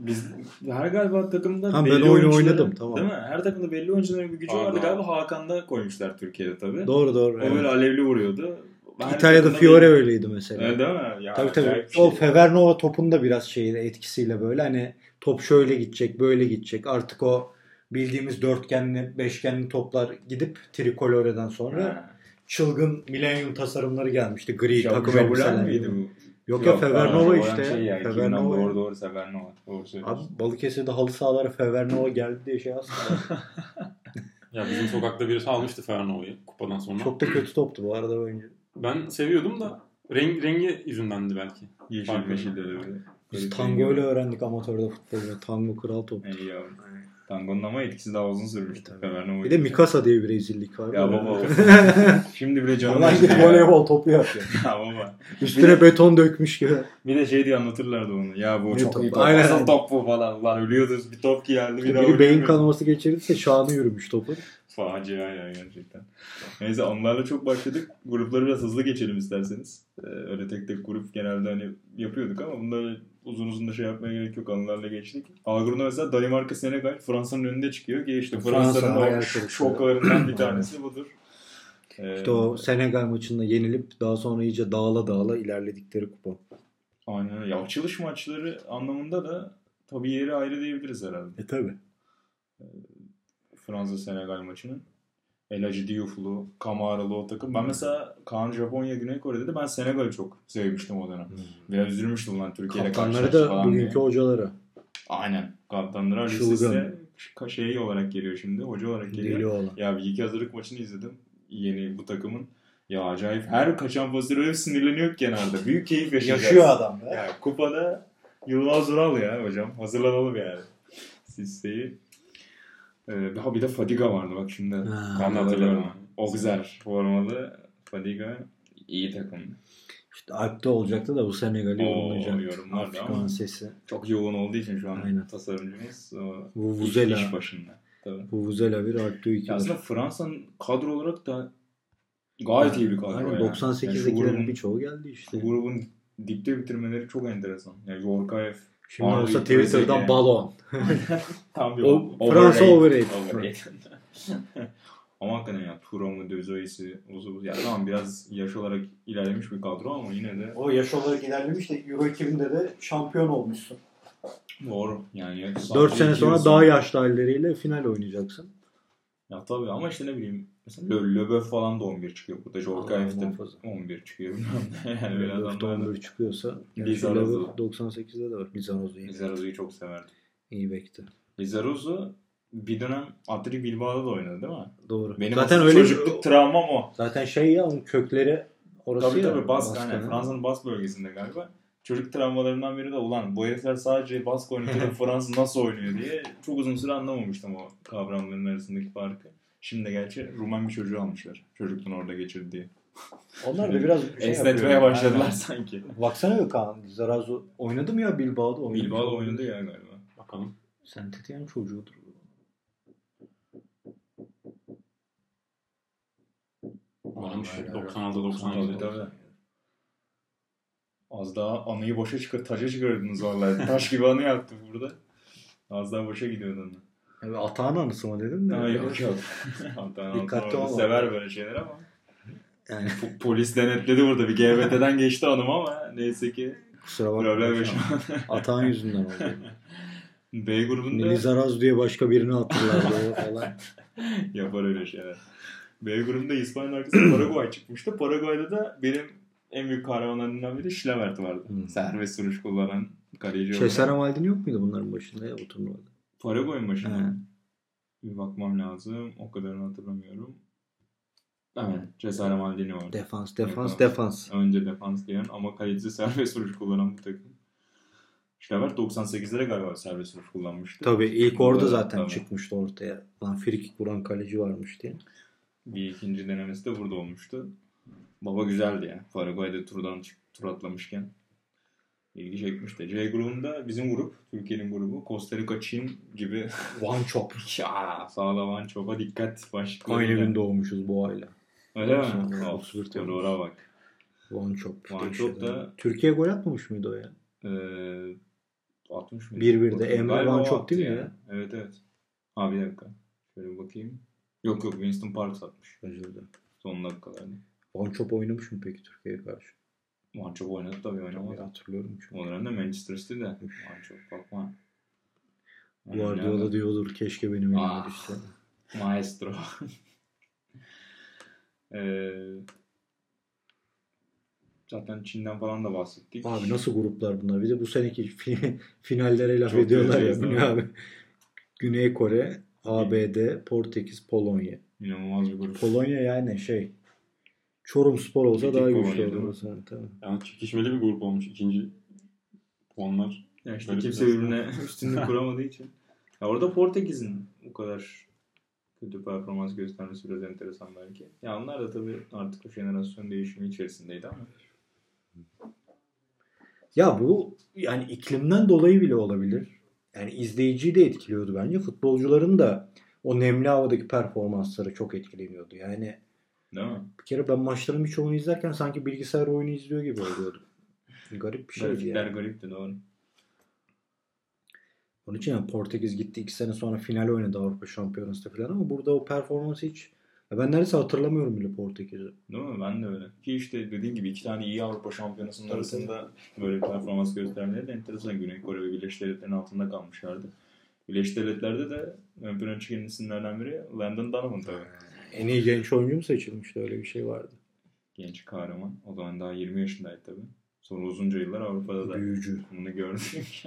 Biz her galiba takımda Ha, ben belli oyunu oyuncuların- oynadım, tamam. Değil mi? Her takımda belli oyuncuların bir gücü Vardı, vardı. Galiba Hakan'da koymuşlar Türkiye'de tabii. Doğru doğru. O evet. böyle alevli vuruyordu. Ben her İtalya'da Fiore belli- öyleydi mesela. Evet değil mi? Ya, Tabii tabii. bir şey. O Fevernova topunda biraz şeyle etkisiyle böyle hani top şöyle gidecek, böyle gidecek. Artık o bildiğimiz dörtgenli, beşgenli toplar gidip trikolore'den sonra Ha. Çılgın milenyum tasarımları gelmişti. Gri Jab- takım elbiseler. mıydı bu? Yok ya Fevernova işte. Şey ya, Fevernova. Doğru doğru Fevernova. Doğru Abi. Balıkesir'de halı sahalara Fevernova geldi diye şey aslında. Ya bizim sokakta birisi almıştı Fernova'yı kupadan sonra. Çok da kötü toptu bu arada oyuncu. Ben seviyordum da renk, rengi yüzündendi belki. Yeşil meşil de öyle. Biz tango ile rengi. öğrendik amatörde futbolu. Tango kral top. Ey yavrum. Tangonun ama etkisi daha uzun sürmüştü. Fevernova. Bir de Mikasa diye bir rezillik var. Ya baba. Şimdi bile canım Ulan git voleybol topu yapıyor. Ya baba. Üstüne beton dökmüş gibi. Bir de şey diye anlatırlardı onu. Ya bu Ne çok top? iyi top. Aynen. Nasıl top bu falan. Ulan ölüyordunuz bir top geldi. Bir daha Biri beyin kanaması geçirirse şanı yürümüş topu. Facia ya gerçekten. Neyse onlarla çok başladık. Grupları biraz hızlı geçelim isterseniz. Ee, öyle tek tek grup genelde hani yapıyorduk ama bunları uzun uzun da şey yapmaya gerek yok. Anılarla geçtik. A grubunda mesela Danimarka, Senegal Fransa'nın önünde çıkıyor ki işte Fransa Fransa'nın o kırıklığı. şoklarından bir tanesi budur. Ee, İşte o Senegal maçında yenilip daha sonra iyice dağıla dağıla ilerledikleri kupa. Aynen. Ya açılış maçları anlamında da tabii yeri ayrı diyebiliriz herhalde. E tabi. Fransa-Senegal maçının. El Hadji Diouf'lu, Kamara'lı o takım. Ben mesela Kaan Japonya Güney Kore'de de ben Senegal'i çok sevmiştim o dönem. Biraz üzülmüştüm lan Türkiye'yle Kaptanları da falan diye. bugünkü hocaları. Aynen. Kaptanları ka- şey olarak geliyor şimdi. Hoca olarak geliyor. Deli olan. Ya bir iki hazırlık maçını izledim. Yeni bu takımın. Ya acayip. Her kaçan pozisyonu öyle sinirleniyor ki kenarda. Büyük keyif yaşayacağız. Yaşıyor adam be. Ya kupada Yılmaz Vural ya hocam. Hazırlanalım yani. Sisteyi. Ee, ha bir de Fadiga vardı bak şimdi. Ha. Ben de hatırlıyorum. Ha. Ogzer formalı Fadiga iyi takım. İşte Alp'te olacaktı da bu Senegal'i yorumlayacak. yorumlardı Afrika'nın sesi. Çok yoğun olduğu için şu an Aynen. tasarımcımız iş, iş başında. Tabii. Bu Vuvuzela bir Alp'te 2 Ya aslında Fransa'nın kadro olarak da gayet iyi bir kadro. Yani. Yani 98'dekilerin şu grubun, birçoğu geldi işte. grubun dipte bitirmeleri çok enteresan. Yani Yorkaev Şimdi Henry, olsa Twitter'dan Trezeguet. balon. Tam bir O- Fransa overrated. overrated. ama hakikaten ya Thuram'ı, Dözois'i, Uzu, ya tamam biraz yaş olarak ilerlemiş bir kadro ama yine de O yaş olarak ilerlemiş de Euro 2000'de de şampiyon olmuşsun. doğru. Yani ya, 4 sene sonra daha yaşlı halleriyle final oynayacaksın. Ya tabii ama işte ne bileyim mesela Le, falan da 11 çıkıyor burada. Jorkaev de muhafaza. 11 çıkıyor. yani öyle Lefte adamlar da. 11 çıkıyorsa. Lizarazu. Lizarazu. 98'de de var. Lizarazu yine. Lizarozu'yu çok severdim. İyi bekti. Lizarozu bir dönem Atri Bilbao'da da oynadı değil mi? Doğru. Benim Zaten öyle çocukluk travmam o. Zaten şey ya onun kökleri orası Tabii ya. tabii Bask Bask yani. Fransa'nın Bask bölgesinde galiba. Çocuk travmalarından biri de ulan bu herifler sadece Bask oynatıyor da Fransa nasıl oynuyor diye çok uzun süre anlamamıştım o kavramların arasındaki farkı. Şimdi de gerçi Rumen bir çocuğu almışlar. Çocukluğunu orada geçirdi diye. Onlar da biraz şey Esnetmeye başladılar Aynen. sanki. Baksana yok Kaan. Lizarazu oynadı mı ya Bilbao'da? Oynadı. Bilbao oynadı ya galiba. Bakalım. Sentetiyen çocuğudur. Varmış. Vallahi 96 Tabii 97. tabii. Az daha anıyı boşa çıkar, taca çıkardınız vallahi. Taş gibi anı yaptık burada. Az daha boşa gidiyordu onu. Evet, Atağın anısı mı dedin de? Ha, yok yok. Dikkatli Anton ol. sever böyle şeyler ama. Yani Po- Polis denetledi burada. Bir GBT'den geçti hanım ama neyse ki kusura bakma. problem şu an. Yüzünden oldu. B grubunda Lizarazu diye başka birini hatırlardı falan. yapar öyle şeyler. B grubunda İspanya arkasında Paraguay çıkmıştı. Paraguay'da da benim en büyük kahramanlarından biri Schlavert vardı. Hmm. Serbest vuruş kullanan kaleci. Sera Maldini yok muydu bunların başında ya bu turnuvada? Paraguay'ın başında. He. mı? Bir bakmam lazım. O kadarını hatırlamıyorum. Evet. Cesare Maldini vardı. Defans, defans, Defans. defans. Önce defans diyen ama kalecisi serbest vuruş kullanan bu takım. Schlavert 98'lere galiba serbest vuruş kullanmıştı. Tabii ilk orada Tabii, zaten tabii. çıkmıştı ortaya. Lan frikik vuran kaleci varmış diye. Bir ikinci denemesi de burada olmuştu. Baba güzeldi ya. Paraguay'da turdan çık- tur atlamışken. İlgi çekmişti. C grubunda bizim grup, Türkiye'nin grubu. Costa Rica, Çin gibi. One chop. ya sağda Van Çop'a dikkat. Başlıklı. Aynı gün doğmuşuz bu ayla. Öyle mi? Doksan- Of, 31 Temmuz. Doğru'a bak. One chop. Değişik Chop da-. Türkiye gol atmamış mıydı o ya? Ee, 60 mıydı? 1-1'de Emre Van attı değil mi ya? Evet evet. Ha bir dakika. Şöyle bakayım. Yok yok Winston Parks atmış. Özür dilerim. Son dakikalarda. One chop oynamış mı peki Türkiye'ye karşı? Van Çok oynadı tabii oynamadı. hatırlıyorum çünkü. O dönemde Manchester City'de. Van Çok bakma. Guardiola diyordur keşke benim elime Ah. düşse. Maestro. Ee, zaten Çin'den falan da bahsettik. Abi nasıl gruplar bunlar? Bir de bu seneki fi- finallere laf Çok ediyorlar ya. abi? Güney Kore, ABD, Portekiz, Polonya. İnanılmaz bir grup. Polonya yani şey Çorum Spor olsa daha güçlü değil mi? olur. Sen, tabii. Yani çekişmeli bir grup olmuş. ikinci puanlar. Ya işte kimse birbirine üstünlük kuramadığı için. Ya orada Portekiz'in bu kadar kötü performans göstermesi biraz enteresan belki. Ya onlar da tabii artık o jenerasyon değişimi içerisindeydi ama. Ya bu yani iklimden dolayı bile olabilir. Yani izleyiciyi de etkiliyordu bence. Futbolcuların da o nemli havadaki performansları çok etkileniyordu. Yani Değil mi? bir kere ben maçların birçoğunu izlerken sanki bilgisayar oyunu izliyor gibi oluyordum. Garip bir şeydi Grafikler yani. garipti doğru. Onun için yani Portekiz gitti iki sene sonra final oynadı Avrupa Şampiyonası'nda falan ama burada o performansı hiç ya ben neredeyse hatırlamıyorum bile Portekiz'i. Değil mi? Ben de öyle. Ki işte dediğin gibi iki tane iyi Avrupa şampiyonasının arasında böyle performans göstermeleri de enteresan. Güney Kore ve Birleşik Devletler'in altında kalmışlardı. Birleşik Devletler'de de ön plana çıkan isimlerden biri Landon Donovan tabii. En iyi genç oyuncu mu seçilmişti öyle bir şey vardı. Genç kahraman. O zaman daha 20 yaşındaydı tabii. Sonra uzunca yıllar Avrupa'da da Büyücü. bunu gördük.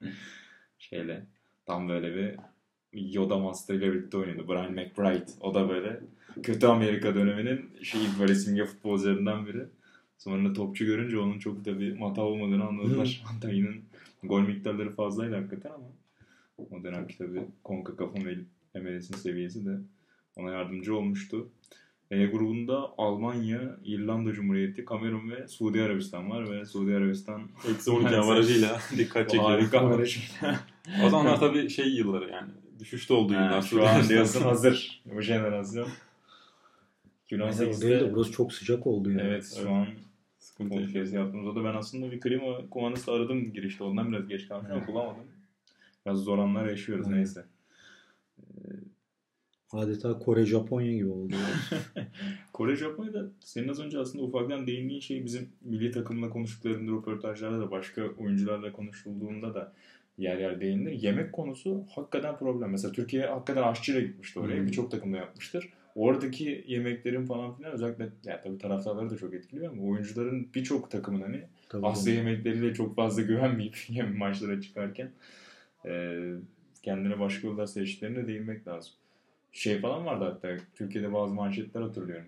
Şeyle tam böyle bir Yoda Master ile birlikte oynuyordu. Brian McBride. O da böyle kötü Amerika döneminin şey böyle simge futbolcularından biri. Sonra topçu görünce onun çok da bir mata olmadığını anladılar. Dayının gol miktarları fazlaydı hakikaten ama o dönemki tabii CONCACAF'ın ve MLS'in seviyesi de ona yardımcı olmuştu. E grubunda Almanya, İrlanda Cumhuriyeti, Kamerun ve Suudi Arabistan var ve Suudi Arabistan Eksi 12 avarajıyla dikkat çekiyor. harika avarajıyla. O zamanlar tabii şey yılları yani. Düşüşte olduğu yıllar. Ha, şu an diyorsun hazır. Bu jenerasyon. Yani o değil de 2018'de burası çok sıcak oldu yani. evet şu an Sıkıntı podcast yaptığımızda da ben aslında bir klima kumandası aradım girişte. Ondan biraz geç kalmış ama Evet. bulamadım. Biraz zor anlar yaşıyoruz Evet. neyse. Adeta Kore Japonya gibi oldu. yani. Kore Japonya'da senin az önce aslında ufaktan değindiğin şey bizim milli takımla konuştuklarında röportajlarda da başka oyuncularla konuşulduğunda da yer yer değinilir. Yemek konusu hakikaten problem. Mesela Türkiye hakikaten aşçıyla gitmişti oraya. Hmm. Birçok takımda yapmıştır. Oradaki yemeklerin falan filan özellikle yani tabii taraftarları da çok etkiliyor ama oyuncuların birçok takımın hani Tabii Asya canım. yemekleriyle çok fazla güvenmeyip maçlara çıkarken e, kendine başka yollar seçtiklerine değinmek lazım. Şey falan vardı hatta Türkiye'de bazı manşetler hatırlıyorum.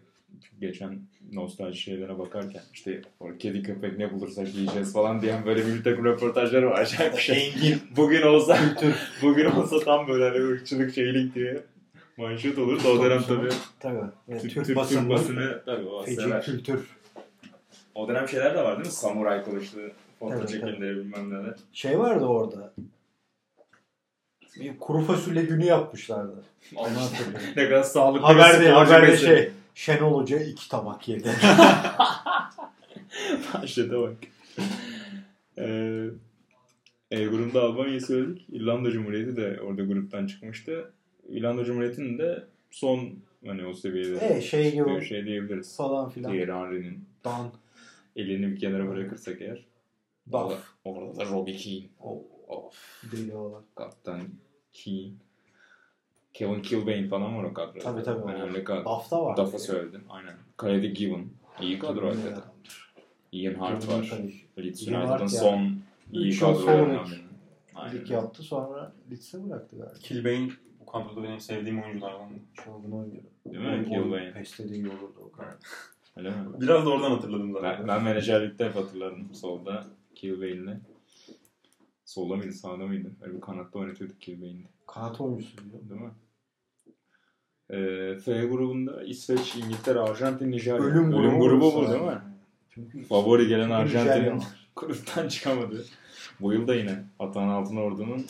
Geçen nostalji şeylere bakarken işte kedi köpek ne bulursak yiyeceğiz falan diyen böyle bir takım röportajları var. Acayip bir şey. Engin. Bugün olsa bugün olsa tam böyle hani ırkçılık şeylik diye manşet olur da o dönem tabii Tabii. Türk, Türk, Türk basını, basını tabii o feci kültür. O dönem şeyler de var değil mi? Samuray kılıçlı foto çekimleri bilmem neler. Şey vardı orada. Bir kuru fasulye günü yapmışlardı. Ne kadar sağlıklı haberde, haberde şey. Şenol Hoca iki tabak yedi. Manşete bak. Ee, e, grubunda Albanya'yı söyledik. İrlanda Cumhuriyeti de orada gruptan çıkmıştı. İrlanda Cumhuriyeti'nin de son hani o seviyede e şey gibi şey diyebiliriz. falan filan. Thierry Henry'nin Dan. elini bir kenara bırakırsak eğer. Daf. Orada da Robbie Keane. Of. deli olan. Kaptan Keane. Kevin Kilbane falan var o kadroda. Tabii, tabii. Önemli kadro. Daf'ta var. Duff'ı söyledin. Aynen. Kalede Given. İyi kadro hakikaten. Ian Hart var. Leeds United'ın son iyi kadrolarından biri. Aynen. Lig yaptı sonra Leeds'e bıraktı galiba. Kilbane bu kadroda benim sevdiğim oyunculardan. Çılgın oynuyordu. Değil mi? Kilbane. Peste de iyi olurdu o kadar. Öyle mi? Biraz da oradan hatırladım zaten. Ben, ben menajerlikte hep hatırlardım. Solda Kilbane'le. Solda mıydı, sağda mıydı? Öyle bir kanatta oynatıyorduk Kilbane'de. Kanat oyuncusuydu. Değil mi? Ee, F grubunda İsveç, İngiltere, Arjantin, Nijerya. Ölüm grubu grubu bu değil mi? Çünkü Favori gelen Arjantin gruptan çıkamadı. Bu yıl da yine Atan Altın Ordu'nun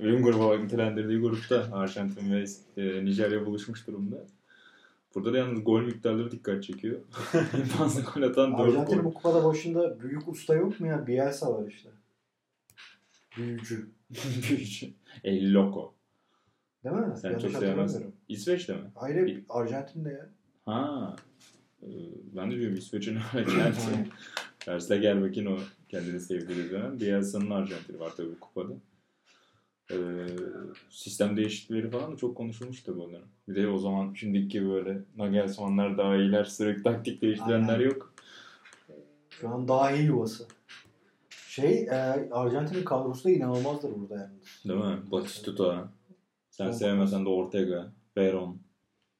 ölüm grubu olarak nitelendirdiği grupta Arjantin ve e, Nijerya buluşmuş durumda. Burada da yalnız gol miktarları dikkat çekiyor. en fazla gol atan 4 Arjantin'in gol. bu kupada başında büyük usta yok mu ya? Bielsa var işte. Büyücü. El Loco. Değil mi? Sen Yanlış çok sevmezsin. İsveç'te mi? Hayır Arjantin'de ya. Ha. Ee, Ben de diyorum İsveç'in Arjantin. Tersle gel bakayım o kendini sevdiği dönem. Bielsa'nın Arjantin'i var tabii kupada. Ee, sistem değişiklikleri falan da çok konuşulmuş tabii o dönem. Bir de o zaman şimdiki böyle Nagelsmann'lar daha iyiler sürekli taktik değiştirenler Aynen. yok. Şu an daha iyi yuvası. Şey e, Arjantin'in kadrosu da inanılmazdır burada yalnız. Değil mi? Batistuta. Sen Çok sevmesen de Ortega, Veron,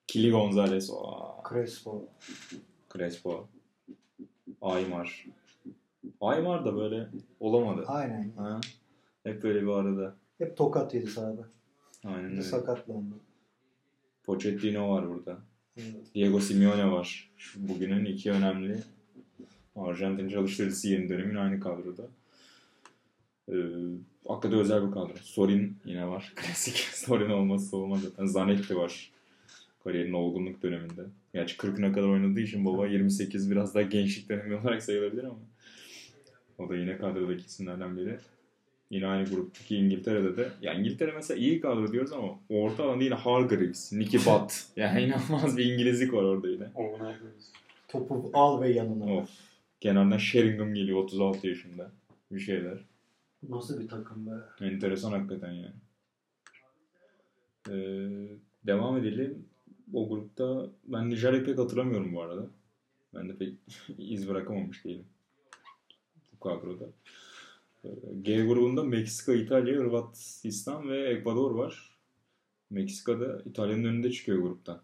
Kili Gonzalez, aa, Crespo. Crespo, Aymar. Aymar da böyle olamadı. Aynen. Ha? Hep böyle bir arada. Hep tokat yedi sahada. Aynen öyle. sakatlandı. Pochettino var burada. Evet. Diego Simeone var. Şu bugünün iki önemli Arjantin çalıştırıcısı yeni dönemin aynı kadroda. Ee, hakikaten özel bir kadro. Sorin yine var. Klasik Sorin olmazsa olmaz zaten. Zanetti var. Kariyerinin olgunluk döneminde. Gerçi 40'ına kadar oynadığı için baba 28 biraz daha gençlik dönemi olarak sayılabilir ama. O da yine kadrodaki isimlerden biri. Yine aynı gruptaki İngiltere'de de. Ya İngiltere mesela iyi kadro diyoruz ama orta alanda yine Hargreaves, Nicky Butt. Yani inanılmaz bir İngilizlik var orada yine. Topu al ve yanına. Of. Kenardan Sheringham geliyor 36 yaşında. Bir şeyler. Nasıl bir takım be? Enteresan hakikaten yani. Ee, devam edelim. O grupta ben Nijerya'yı pek hatırlamıyorum bu arada. Ben de pek iz bırakamamış değilim. Bu kadroda. Ee, G grubunda Meksika, İtalya, Hırvatistan ve Ekvador var. Meksika'da İtalya'nın önünde çıkıyor gruptan.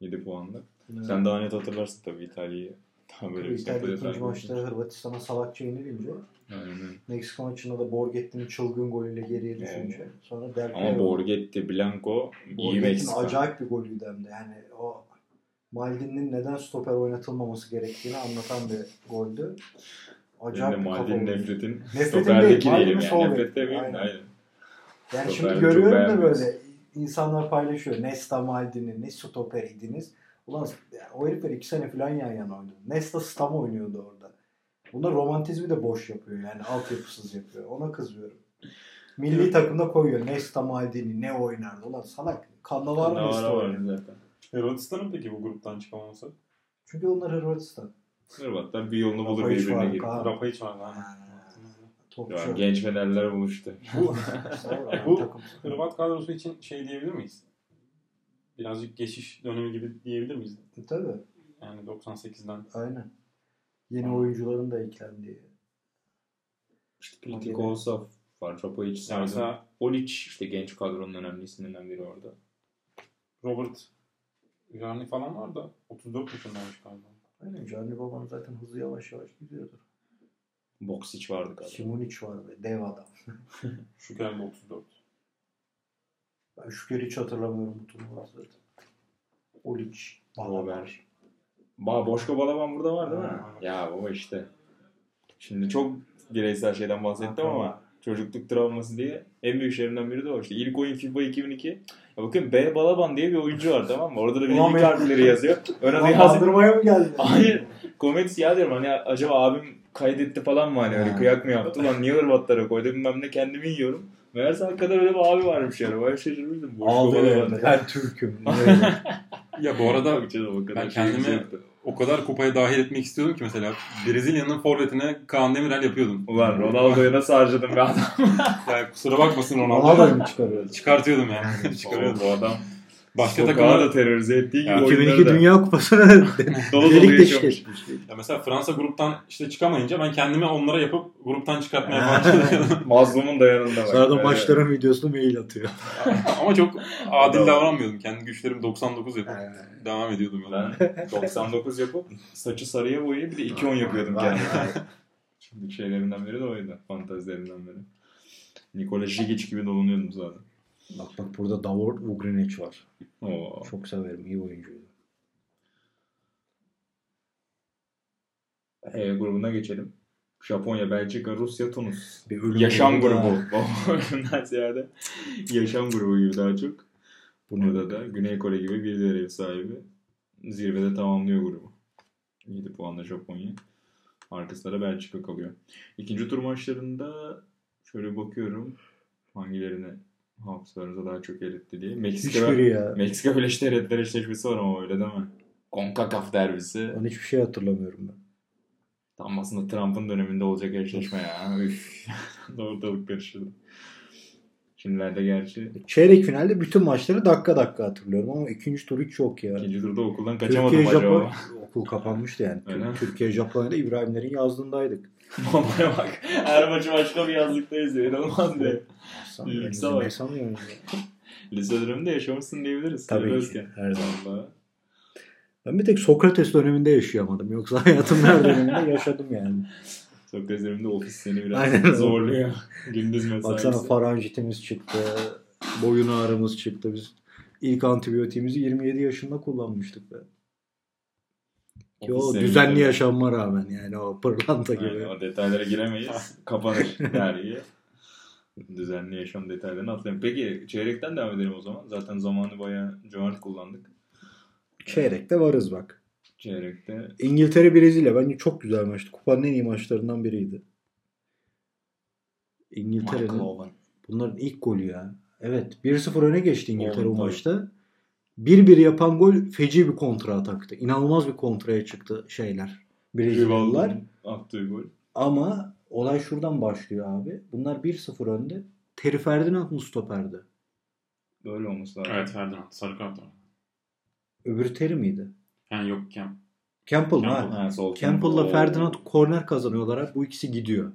7 puanla. Sen daha net hatırlarsın tabii İtalya'yı. Daha böyle İtalya ikinci maçta. Hırvatistan'a salakça yenilince Aynen. Meksika maçında da Borgetti'nin çılgın golüyle geriye düşünce sonra Del Ama Borghetti, Blanco iyi Meksika. acayip bir golüydü hem de. Yani o Maldini'nin neden stoper oynatılmaması gerektiğini anlatan bir goldü. Benim Acayip de Maldini golü. nefretin stoperdeki değil, değilim yani. sol Nefret demeyeyim de Aynen. aynen. Yani Stoper'i şimdi görüyorum da böyle insanlar paylaşıyor. Nesta Maldini ne stoperiydiniz. Ulan yani o herifler iki sene falan yan yana oynadı. Nesta Stam oynuyordu orada. Bunda romantizmi de boş yapıyor yani altyapısız yapıyor. Ona kızıyorum. Milli takımda koyuyor. Nesta Maldini ne oynardı. Ulan salak. Kanla var mı Var Nesta var oynuyor? zaten. Hırvatistan'ın peki bu gruptan çıkamaması? Çünkü onlar Hırvatistan. Hırvatlar bir yolunu bulur Rafa birbirine girip. Rafa hiç var. Ya, genç fenerler buluştu. Bu Bu-. Hırvat kadrosu için şey diyebilir miyiz? Birazcık geçiş dönemi gibi diyebilir miyiz? Tabii. Yani 98'den. Aynen. Yeni oyuncuların da eklendiği. İşte Plitikosov var. Rafa hiç Ya saydım. mesela Olic işte genç kadronun önemli isimlerinden biri orada. Robert Jarni falan var da 34 yaşındaymış galiba. Aynen. Gianni Baban zaten hızlı yavaş yavaş gidiyordur. Boksic vardı galiba. Simonic var be. Dev adam. Şüker de 34. Ben Şüker'i hiç hatırlamıyorum bu turnuvada zaten. Olic. Robert. Ba Boşko Balaban burada var değil mi? Ha. Ya o işte. Şimdi çok bireysel şeyden bahsettim ama çocukluk travması diye en büyük şeylerimden biri de o. İşte ilk oyun FIFA 2002. Ya bakın B Balaban diye bir oyuncu var tamam mı? Orada da bir Ulan ilk harfleri yazıyor. Ön adı Lan yazıyor. bandırmaya mı geldin? Hayır. Komedi ya diyorum hani acaba abim kaydetti falan mı hani öyle Ha. kıyak mı yaptı lan niye Hırvatlara koydu bilmem ne kendimi yiyorum. Meğerse hakikaten öyle bir abi varmış yani. Bayağı şaşırmıştım. Boşko Aldı. Ben Türk'üm. Ya bu arada Bakacağız o kadar Ben şey kendimi-. O kadar kupaya dahil etmek istiyordum ki mesela Brezilya'nın forvetine Kaan Demirel yapıyordum. Ulan Ronaldo'yu nasıl harcadım be adam. Yani kusura bakmasın Ronaldo'yu Ronaldo. mu çıkarıyordu? Çıkartıyordum yani. Oğlum Çıkarıyordum. bu adam Başka takımlar da terörize ettiği gibi Ya, oyunları 2002 da Dünya Kupası'na dolu dolu delik deşik yaşamış. ya mesela Fransa gruptan işte çıkamayınca ben kendimi onlara yapıp gruptan çıkartmaya çalışıyordum. Mazlumun da yanında bak. Sonra da Evet. maçların videosunu mail atıyor. Ama çok adil davranmıyordum. Kendi güçlerim 99 yapıp devam ediyordum. yola. Ben 99 yapıp saçı sarıya boyayıp bir de 2-10 yapıyordum kendime. Şimdi şeylerimden biri de oydu. Fantazilerimden biri. Nikola Jigic gibi dolanıyordum zaten. Bak bak burada Davor Ugrinic var. Oo. Çok severim. iyi oyuncuydu. E grubuna geçelim. Japonya, Belçika, Rusya, Tunus. Bir ölüm Yaşam grubu. Ölümden ziyade yaşam grubu gibi daha çok. Burada da Güney Kore gibi bir diğer ev sahibi zirvede tamamlıyor grubu. 7 puanla Japonya. Arkasında da Belçika kalıyor. İkinci tur maçlarında şöyle bakıyorum hangilerini hafızalarınıza daha çok eritti diye. Meksika, ya. Meksika Birleşik Devletler eşleşmesi var ama öyle değil mi? CONCACAF derbisi. Ben hiçbir şey hatırlamıyorum ben. Tam aslında Trump'ın döneminde olacak eşleşme ya. Üf. Ortalık karıştırdı. Şimdilerde gerçi Çeyrek finalde bütün maçları dakika dakika hatırlıyorum ama ikinci tur hiç yok ya. ikinci turda okuldan kaçamadım Türkiye acaba. Japon okul kapanmıştı yani. Öyle? Türkiye Japonya'da İbrahimlerin yazdığındaydık. Babaya bak. Her maçı başka bir yazlıktayız ya. İnanılmaz bir. Büyük Yani sanıyorsun ya? Lise döneminde yaşamışsın diyebiliriz. Tabii ki. Her zaman. Vallahi. Ben bir tek Sokrates döneminde yaşayamadım. Yoksa hayatımın her döneminde yaşadım yani. Sokrates döneminde ofis seni biraz Aynen. zorluyor. Gündüz mesaisi. Baksana faranjitimiz çıktı. Boyun ağrımız çıktı. Biz ilk antibiyotiğimizi 27 yaşında kullanmıştık be. Ki o düzenli yaşanma rağmen yani o pırlanta gibi. Aynen, o detaylara giremeyiz. Kapanır dergi. Düzenli yaşam detaylarını atlayalım. Peki çeyrekten devam edelim o zaman. Zaten zamanı bayağı cömert kullandık. Çeyrekte varız bak. Çeyrekte İngiltere Brezilya bence çok güzel maçtı. Kupanın en iyi maçlarından biriydi. İngiltere'nin bunların ilk golü ya. Evet 1-0 öne geçti İngiltere Owen, o maçta. 1-1 yapan gol feci bir kontra ataktı. İnanılmaz bir kontraya çıktı şeyler. Brezilyalılar. Attığı gol. Ama olay şuradan başlıyor abi. Bunlar 1-0 önde. Terry Ferdinand mı stoperdi? Böyle olması lazım. evet Ferdinand. Sarı kart var. Öbürü Terry miydi? Yani yok Kem. Campbell mı? Campbell. Ha. Ha, sol Campbell'la. Ferdinand korner kazanıyorlar. abi. Bu ikisi gidiyor.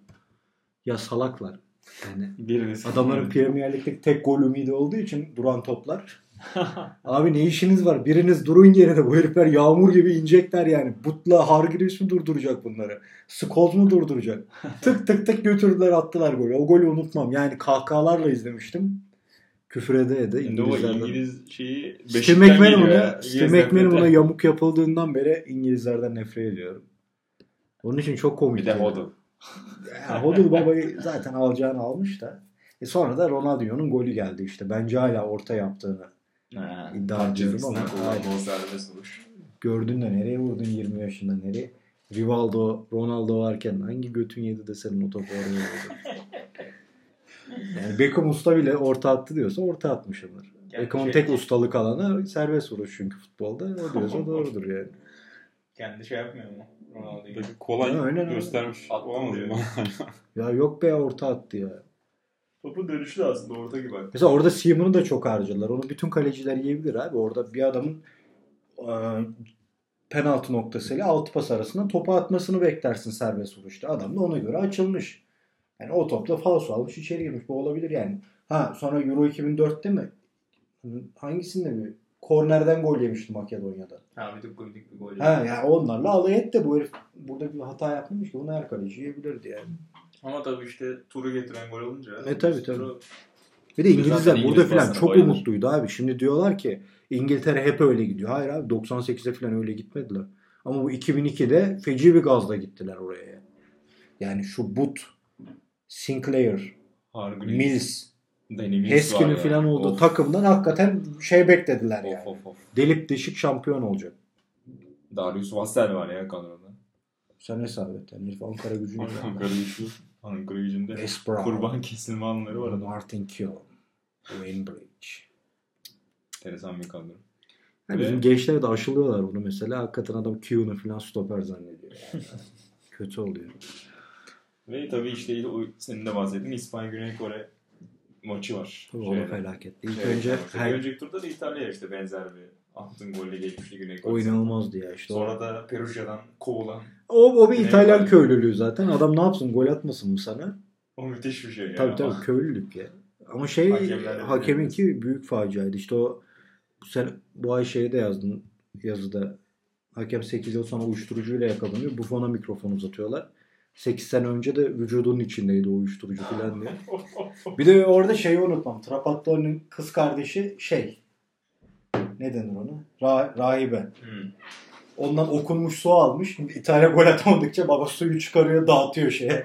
Ya salaklar. Yani Biriniz. adamların Premier Lig'deki tek gol ümidi olduğu için duran toplar. Abi ne işiniz var? Biriniz durun yerine. Bu herifler yağmur gibi inecekler yani. Butla Hargreaves mi durduracak bunları? Scholes mu durduracak? tık tık tık götürdüler attılar golü. O golü unutmam. Yani kahkahalarla izlemiştim. Küfür ede ede o İngilizlerden. İngiliz şeyi Steve McManaman'a. Steve yamuk yapıldığından beri İngilizlerden nefret ediyorum. Onun için çok komik. Bir de yani. Ya, Hodul babayı zaten alacağını almış da. E sonra da Ronaldinho'nun golü geldi işte. Bence hala orta yaptığını Ha, İddia ediyorum ama- gördün de nereye vurdun 20 yaşında nereye? Rivaldo, Ronaldo varken hangi götün yedi de senin o topu oraya vurdu? Yani Beckham usta bile orta attı diyorsa orta atmışımdır. Yani Beckham'ın şey- tek ustalık alanı serbest vuruş çünkü futbolda. O diyorsa doğrudur yani. Kendi şey yapmıyor mu? Ronaldo'yu. Kolay aynen, göstermiş. Diyor. mı? Ya yok be orta attı ya. Topu dönüşlü aslında orta gibi. Mesela orada Seaman'ı da çok harcadılar. Onu bütün kaleciler yiyebilir abi. Orada bir adamın e, penaltı noktasıyla altı pas arasında topu atmasını beklersin serbest vuruşta. Adam da ona göre açılmış. Yani o topla falso almış içeri girmiş. Bu olabilir yani. Ha sonra Euro 2004'te mi? Hangisinde bir? Kornerden gol yemişti Makedonya'da. Ha bir tık golik bir gol. Ha yani onlarla alay et de bu herif burada bir hata yapmamış ki bunu her kaleci yiyebilirdi yani. Ama tabii işte turu getiren gol olunca. E, tabii, tabii. Turu- Bir de İngilizler İngiliz burada falan basını çok bayılır. umutluydu abi. Şimdi diyorlar ki İngiltere hep öyle gidiyor. Hayır abi 98'de falan öyle gitmediler. Ama bu 2002'de feci bir gazla gittiler oraya. Yani şu But, Sinclair, Hargreaves. Mills, Heskin'in ya. falan olduğu Of, takımdan hakikaten şey beklediler Of yani. of of. Delip deşik şampiyon olacak. Darius Vassell var ya kadroda. Sen hesap et. Yani herif Ankara gücüne geldi. Ankara gücünde Brown, kurban kesilme anları var adam. Martin Keown, Wayne Bridge. Enteresan bir kadro. Yani Ve- bizim gençler de aşılıyorlar bunu mesela. Hakikaten adam Keown'u falan stoper zannediyor. Yani. Kötü oluyor. Ve tabii işte o senin de bahsettiğin İspanya Güney Kore maçı var. Tabii o da Şeyde. felaketti. İlk Evet, önce yani her, önceki turda da İtalya işte benzer bir altın golle geçmişti Güney o Kore'ye. inanılmazdı ya işte. Sonra da Perugia'dan kovulan. O, o bir İtalyan Kore. köylülüğü zaten. Adam ne yapsın gol atmasın mı sana? O müthiş bir şey ya. Tabii tabii köylülük ya. Ama şey Hakemler de hakeminki büyük faciaydı. İşte o sen bu ay şeyde yazdın yazıda. Hakem 8 yıl sonra uyuşturucuyla yakalanıyor. Buffon'a mikrofon uzatıyorlar. 8 sene önce de vücudunun içindeydi o uyuşturucu falan diye. Bir de orada şeyi unutmam. Trapattoni'nin kız kardeşi şey ne denir ona? Ra- rahibe. Hmm. Ondan okunmuş su almış. Şimdi İtalya gol atamadıkça baba suyu çıkarıyor dağıtıyor şeye.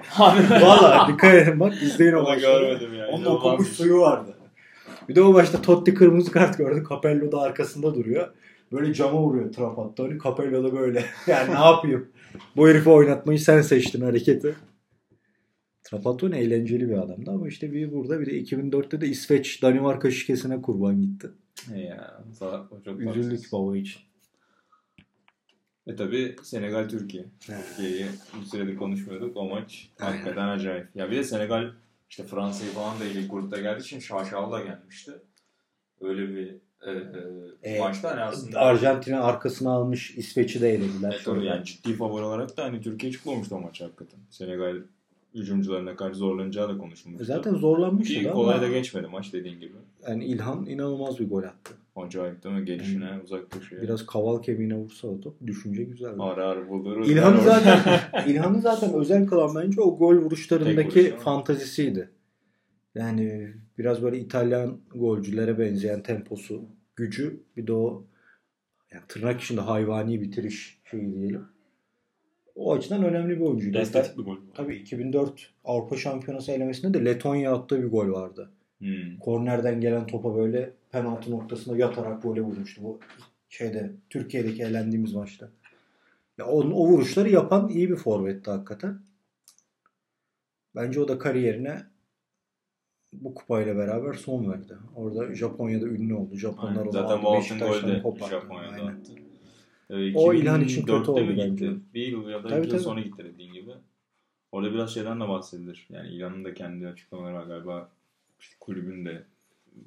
Valla dikkat edin bak izleyin o maçları. görmedim ya. Onun okunmuş suyu vardı. Bir de o başta Totti kırmızı kart gördü. Capello da arkasında duruyor. Böyle cama vuruyor Trapattoni. Capello da böyle. Yani ne yapayım? Bu herifi oynatmayı sen seçtin hareketi. Trapattoni eğlenceli bir adamdı ama işte bir burada bir de 2004'te de İsveç Danimarka şikesine kurban gitti. He ya. Çok Üzüldük baba için. E tabi Senegal Türkiye. Türkiye'yi bir süredir konuşmuyorduk. O maç hakikaten acayip. Ya bir de Senegal işte Fransa'yı falan da ilk grupta geldiği için şaşalı da gelmişti. Öyle bir e, e, E, maçta hani aslında Arjantin'in arkasına almış İsveç'i de elediler. E, tabii yani ciddi favori olarak da hani Türkiye çıkmamıştı o maç hakikaten. Senegal hücumcularına karşı zorlanacağı da konuşulmuştu. Zaten zorlanmıştı Ki kolay ama da geçmedi maç dediğin gibi. yani İlhan inanılmaz bir gol attı. Acayip değil mi? Gelişine uzak köşeye. Biraz kaval kemiğine vursa o top düşünce güzel. Ağır ağır buluruz. İlhan'ı Yani zaten İlhan'ı zaten özel kılan bence o gol vuruşlarındaki fantazisiydi. Yani biraz böyle İtalyan golcülere benzeyen temposu, gücü bir de o yani tırnak içinde hayvani bitiriş şeyi diyelim. O açıdan önemli bir oyuncuydu. Estetik bir gol. Tabii 2004 Avrupa Şampiyonası elemesinde de Letonya attığı bir gol vardı. Hmm. Kornerden gelen topa böyle penaltı noktasında yatarak vole vurmuştu. Bu şeyde Türkiye'deki elendiğimiz maçta. Ya onun o vuruşları yapan iyi bir forvetti hakikaten. Bence o da kariyerine bu kupayla beraber son verdi. Orada Japonya'da ünlü oldu. Japonlar Aynen. Zaten bu altın Beşiktaş'tan golü de kopardı. Japonya'da Aynen. attı. Ee, O İlhan için kötü 2004'te oldu bence. gitti? Bir yıl ya da Tabii, iki yıl sonra gitti dediğin gibi. Orada biraz şeyden de bahsedilir. Yani İlhan'ın da kendi açıklamaları var galiba. İşte kulübün de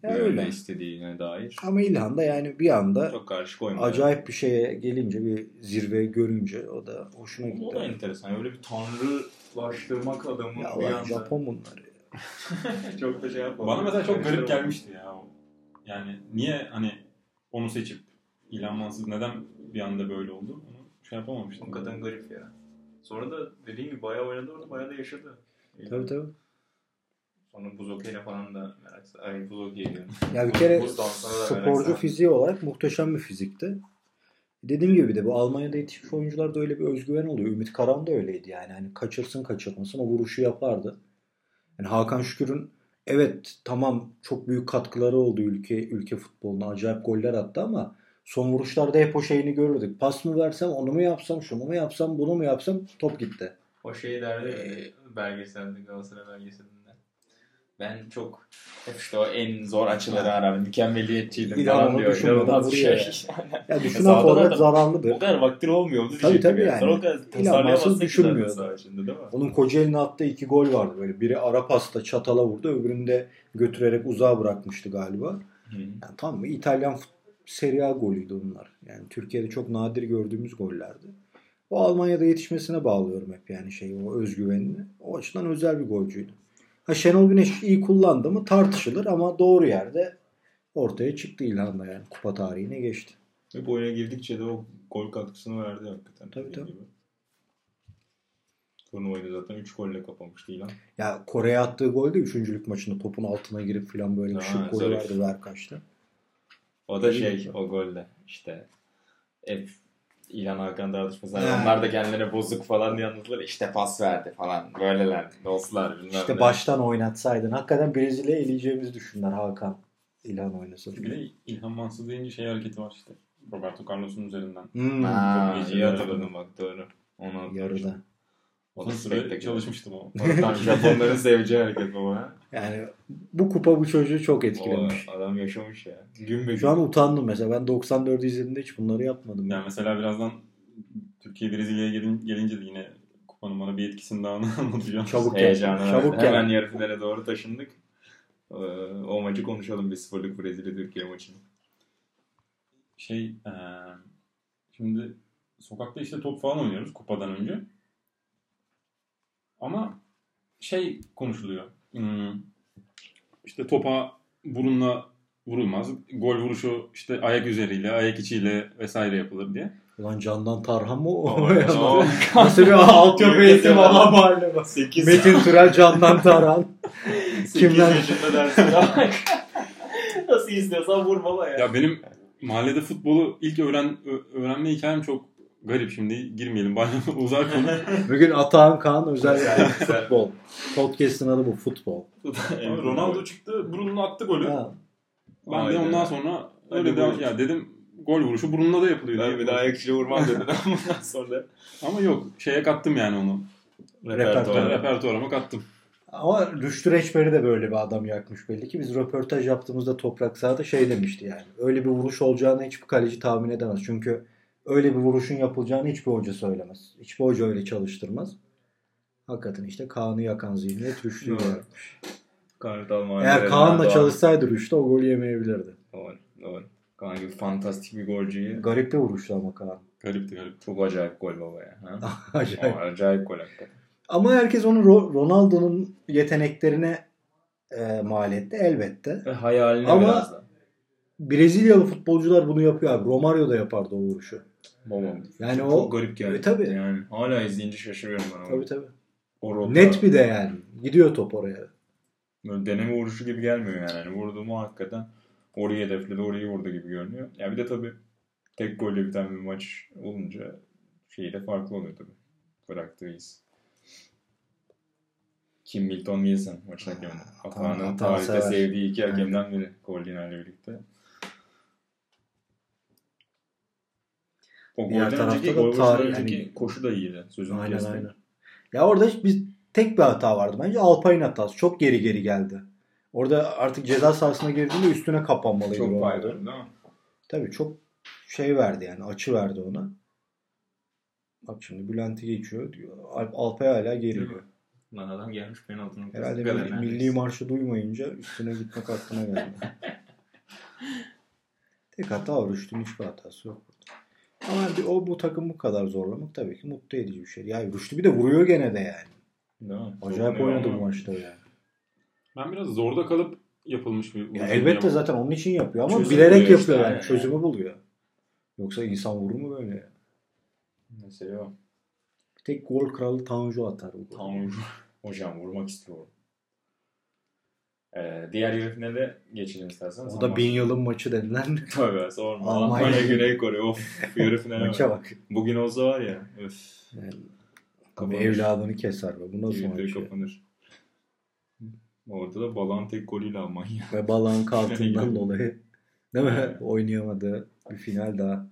Ya böyle öyle. istediğine dair. Ama İlhan da yani bir anda Çok karşı koymadı. acayip bir şeye gelince bir zirveye görünce o da hoşuna gitti. O da enteresan. Öyle bir tanrılaştırmak adamı Ya bir anda. Japon bunlar. ya. çok da şey yapmadı. Bana mesela çok garip gelmişti ya. o. Yani niye hani onu seçip İlhan Mansız neden bir anda böyle oldu? Onu şey yapamamıştım. Hakikaten garip ya. Sonra da dediğin gibi bayağı oynadı orada bayağı da yaşadı. Tabii tabii. Sonra buz okeyine falan da merak Ay buz okey diyorum. Ya bir kere Buz merak sporcu fiziği olarak muhteşem bir fizikti. Dediğim gibi de bu Almanya'da yetişmiş oyuncularda öyle bir özgüven oluyor. Ümit Karan da öyleydi yani. Hani kaçırsın kaçırmasın o vuruşu yapardı. Yani Hakan Şükür'ün evet tamam çok büyük katkıları oldu ülke ülke futboluna. Acayip goller attı ama son vuruşlarda hep o şeyini görürdük. Pas mı versem, onu mu yapsam, şunu mu yapsam, bunu mu yapsam top gitti. O şey derdi ya, belgeselde Galatasaray belgeselinde. Ben çok hep işte o en zor açıları arar. Mükemmeliyetçiydim İlhan falan onu diyor. düşünmeden İnanılmaz bir vuruyor şey. Ya düşünen Sağdan forvet zararlıdır. o kadar vaktin olmuyordu Tabii, tabii yani. Sonra o kadar İlhan tasarlayamazsın düşünmüyor. içinde değil mi? Onun Kocaeli'ne attığı iki gol vardı böyle. Biri ara pasta çatala vurdu. Öbürünü de götürerek uzağa bırakmıştı galiba. Hı. Yani tam mı İtalyan fut- Serie A golüydü onlar. Yani Türkiye'de çok nadir gördüğümüz gollerdi. O Almanya'da yetişmesine bağlıyorum hep yani şey o özgüvenini. O açıdan özel bir golcüydü. Ha Şenol Güneş iyi kullandı mı tartışılır ama doğru yerde ortaya çıktı İlhan'da yani kupa tarihine geçti. Ve bu oyuna girdikçe de o gol katkısını verdi hakikaten. Tabii, tabii. gibi. Turnuvayı da zaten 3 golle kapamıştı İlhan. Ya Kore'ye attığı gol de üçüncülük maçında topun altına girip falan böyle bir şut golü vardı Verkaç'ta. O da şey o golde işte hep İlhan Hakan tartışması. Ha. onlar da kendilerine bozuk falan diye anlattılar. İşte pas verdi falan. Böyleler. Dostlar İşte ne. baştan oynatsaydın. Hakikaten Brezilya'ya eleyeceğimizi düşündüler Hakan. İlhan oynasın. Bir de İlhan Mansız deyince şey hareketi var işte. Roberto Carlos'un üzerinden. Hmm. Ha, iyi hatırladım. bak doğru. Onu hatırladım. Yarıda. O Uzun süre çalışmıştım o. Japonların seveceği hareket baba. Yani bu kupa bu çocuğu çok O etkilemiş. adam yaşamış ya. Gün be gün. Şu an utandım mesela. Ben 94'ü izlediğimde hiç bunları yapmadım. Yani mesela birazdan Türkiye Brezilya'ya gelin, gelince de yine kupanın bana bir etkisini daha anlatacağım. Çabuk gel. Heyecanı Çabuk. Hemen gel. yarı finale doğru taşındık. Ee, o maçı konuşalım bir sıfırlık Brezilya Türkiye maçını. Şey eee, şimdi sokakta işte top falan oynuyoruz kupadan önce. Ama şey konuşuluyor. Hmm, işte topa burunla vurulmaz. Gol vuruşu işte ayak üzeriyle, ayak içiyle vesaire yapılır diye. Ulan Candan Tarhan mı o? Nasıl bir altyapı eğitimi valla mahalle bak. 8, Metin Türel Candan Tarhan. 8 Kimden? yaşında dersin. Nasıl istiyorsan vur baba ya. Ya benim mahallede futbolu ilk öğren öğrenme hikayem çok garip şimdi girmeyelim bayağı uzar konu. Bugün Atahan Kaan özel Güzel. futbol. Podcast'ın adı bu futbol. Ronaldo çıktı burnunu attı golü. Ha. Ben de Aynen. ondan sonra öyle Hadi devam ya dedim gol vuruşu burnuna da yapılıyor. Ben bir daha ayak içine vurmam dedim ondan sonra. Ama yok şeye kattım yani onu. Repertuara. Repertuarıma kattım. Ama Rüştü Reçber'i de böyle bir adam yakmış belli ki. Biz röportaj yaptığımızda Toprak Sahada şey demişti yani. Öyle bir vuruş olacağını hiçbir kaleci tahmin edemez. Çünkü öyle bir vuruşun yapılacağını hiçbir hoca söylemez. Hiçbir hoca öyle çalıştırmaz. Hakikaten işte Kaan'ı yakan zihniyet. Kartal Mahalleli Eğer Kaan'la çalışsaydı Rüştü o golü yemeyebilirdi. Doğru, doğru. Kaan gibi fantastik bir golcüyü. Garip bir vuruştu ama Kaan. Garipti garip. Çok acayip gol baba ya. Ha? Acayip. Aa, acayip gol hakikaten. Ama herkes onu Ro- Ronaldo'nun yeteneklerine e, mal etti elbette. Ve hayaline Ama- biraz da. Brezilyalı futbolcular bunu yapıyor abi. Romario da yapardı o vuruşu. Baba. Yani Çok o garip geldi. E, tabii. Yani hala izleyince şaşırıyorum ben. tabii tabii. O Net bir de yani. Gidiyor top oraya. Böyle deneme vuruşu gibi gelmiyor yani. yani vurdu mu hakikaten orayı hedefledi, orayı vurdu gibi görünüyor. Ya bir de tabii tek golle biten bir maç olunca şeyi de farklı oluyor tabii. Bıraktığı iz. Kim Milton Nielsen maçın hakemi. Atahan tarihte sever. sevdiği iki hakemden biri. Koldiner'le birlikte. Diğer tarafta önceki, da tarih- önceki yani- koşu da iyiydi. Sözünü Aynen kestim. aynen. Ya orada biz tek bir hata vardı. Bence Alpay'ın hatası. Çok geri geri geldi. Orada artık ceza sahasına girdiğinde üstüne kapanmalıydı. Çok faydalı değil mi? Tabii çok şey verdi yani. Açı verdi ona. Bak şimdi Bülent'i geçiyor. diyor. Alp, Alpay hala geliyor. Lan adam gelmiş penaltı noktası. Herhalde kadar milli, marşı duymayınca üstüne gitmek aklına geldi. Tek hata var. Rüştü'nün hiçbir hatası yok. Ama bir, o bu takım bu kadar zorlamak tabii ki mutlu edici bir şey. Ya Rüştü bir de vuruyor gene de yani. Değil? Acayip oynadı bu maçta yani. Ben biraz zorda kalıp yapılmış bir Ya elbette gibi zaten onun için yapıyor ama Çözüm bilerek yapıyor işte, yani. aynen. Çözümü buluyor. Yoksa insan vurur mu böyle? ya? Mesela o. Bir tek gol kralı Tanju atar. Tamam. Hocam vurmak istiyorum. Ee, diğer yarı finale geçelim istersen. O da bin yılın maçı denilen Tabii sorma. Almanya. Almanya Güney Kore. Of. Yarı finale maça bak. Bugün olsa var ya. Öf. Yani, Kapanır. evladını keser be. Bu nasıl Düğünleri maç ya? kapanır. Orada da Balan tek golüyle Almanya. Ve balağın kartından Yani. dolayı değil mi? Oynayamadı. Bir final daha.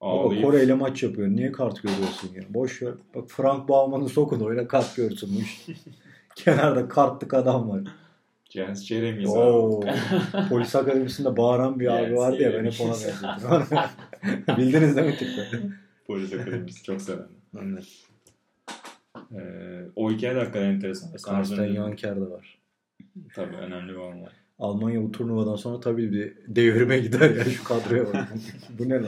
Baba Ağlayıp. Kore ile maç yapıyor. Niye kart görüyorsun ya? Boş ver. Bak Frank Bauman'ı sokun oyuna kart görsün bu iş. Kenarda kartlık adam var. Jens Jeremy. Oo. Polis akademisinde bağıran bir abi vardı ya ben hep ona benzettim. Bildiniz değil mi tipi? Polis akademisi çok seven. Evet. Ee, o hikaye de hakikaten enteresan. Karsten Yanker de var. Tabii önemli bir olay. Almanya bu turnuvadan sonra tabii bir devrime gider ya şu kadroya bak. bu ne lan?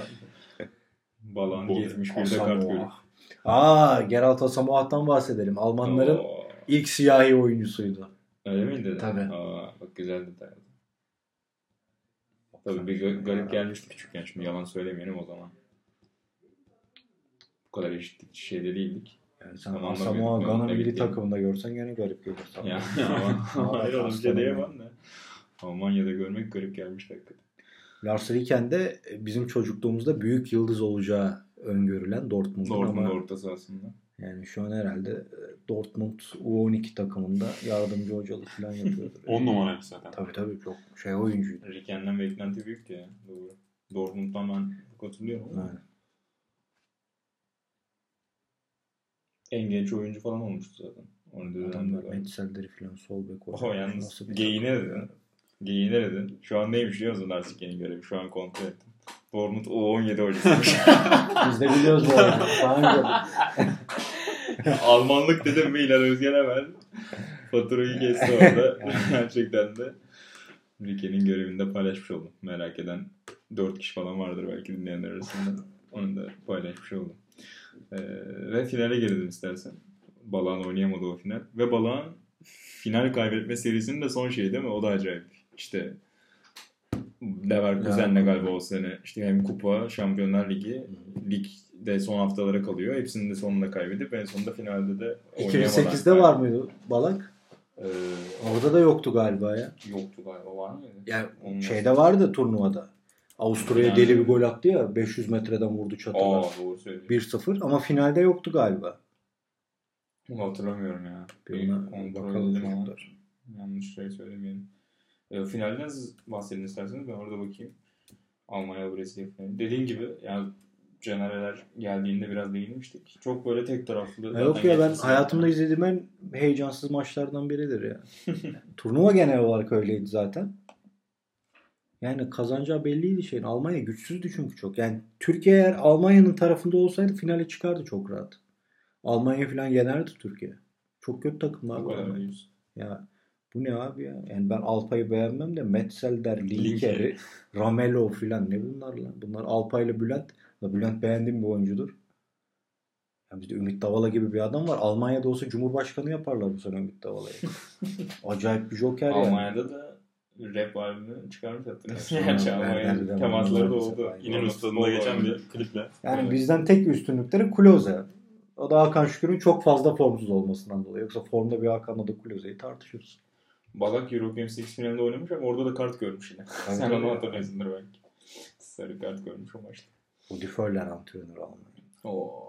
Balan Bu- 71'de kart Asamoah. görüyor. Aa Geralt Asamoah'tan bahsedelim. Almanların Oo. ilk siyahi oyuncusuydu. Öyle miydi? Tabii. Aa, bak güzel detay. Tabii bir ga- garip gelmişti küçükken. Şimdi yalan söylemeyelim o zaman. Bu kadar eşitlik şeyde değildik. Yani sen Tamam, Asamoah anlamıyorum. Gana milli takımında görsen gene garip gelir. sana. Ya, ama hayır oğlum bir şey diyemem de. Almanya'da görmek garip gelmiş hakikaten. Lars Ricken de bizim çocukluğumuzda büyük yıldız olacağı öngörülen Dortmund'un Dortmund ama ortası aslında. Yani şu an herhalde e, Dortmund U12 takımında yardımcı hocalık falan yapıyordur. 10 numaraydı zaten. Tabii tabii çok şey oyuncuydu. Ricken'den beklenti büyüktü ya. Doğru. Dortmund'dan ben katılıyorum Yani. en genç oyuncu falan olmuştu zaten. Onu da Adamlar. Metzel'leri falan sol bek O yalnız Nasıl bir geyine dedin. Geyine dedin. Şu an neymiş biliyor musun Larsik'in görevi? Şu an kontrol ettim. Dortmund U17 hocasıymış. Biz de biliyoruz bu. Daha önce Almanlık dedim mi İlhan Özgen hemen Faturayı kesti orada. Gerçekten de Rike'nin görevinde paylaşmış oldum. Merak eden 4 kişi falan vardır belki dinleyenler arasında. Onu da paylaşmış oldum. Ee, ve finale gelelim istersen. Balağın oynayamadı o final. Ve Balağın final kaybetme serisinin de son şeyi değil mi? O da acayip. İşte Leverkusen'le galiba o sene. İşte hem kupa, Şampiyonlar Ligi, ligde son haftalara kalıyor. Hepsinin de sonunda kaybedip en sonunda finalde de oynayamadan 2008'de var mıydı Balak? Ee, Orada da yoktu galiba ya. yoktu galiba var mıydı? Yani Olmaz. şeyde vardı turnuvada. Avusturya'ya Yani- deli bir gol attı ya. 500 metreden vurdu çatılar. Aa doğru söylüyorsun. 1-0 ama finalde yoktu galiba. Bunu hatırlamıyorum ya. Kontrol bakalım yanlış şey söylemeyelim. E, finalden bahsedin isterseniz ben orada bakayım. Almanya Brezilya finali. Dediğin gibi yani Canereler geldiğinde biraz değinmiştik. Çok böyle tek taraflı. Ya yok ya ben hayatımda izlediğim en heyecansız maçlardan biridir ya. Turnuva genel olarak öyleydi zaten. Yani kazanacağı belliydi şeyin. Almanya güçsüzdü çünkü çok. Yani Türkiye eğer Almanya'nın tarafında olsaydı finale çıkardı çok rahat. Almanya falan yenerdi Türkiye. Çok kötü takımlar var. Ya bu ne abi ya? Yani ben Alpay'ı beğenmem de Metzelder, Linker. Ramelo filan ne bunlar lan? Bunlar Alpay ile Bülent. Ya Bülent beğendiğim bir oyuncudur. Ya bizde Ümit Davala gibi bir adam var. Almanya'da olsa Cumhurbaşkanı yaparlar bu sene Ümit Davala'yı. Acayip bir joker yani. Almanya'da da rap albümü çıkarmış. Evet, Gerçi Almanya'nın temasları da oldu. İnönü stadında geçen bir kliple. Yani Evet. bizden tek üstünlükleri Klose. O da Hakan Şükür'ün çok fazla formsuz olmasından dolayı. Yoksa formda bir Hakan'la da Klose'yi tartışırız. Balak European Six finalinde oynamış ama orada da kart görmüş yine. Sen onu hatırlıyorsundur belki. Sarı kart görmüş o maçta. Rudi Föller antrenörü Almanya. Oo.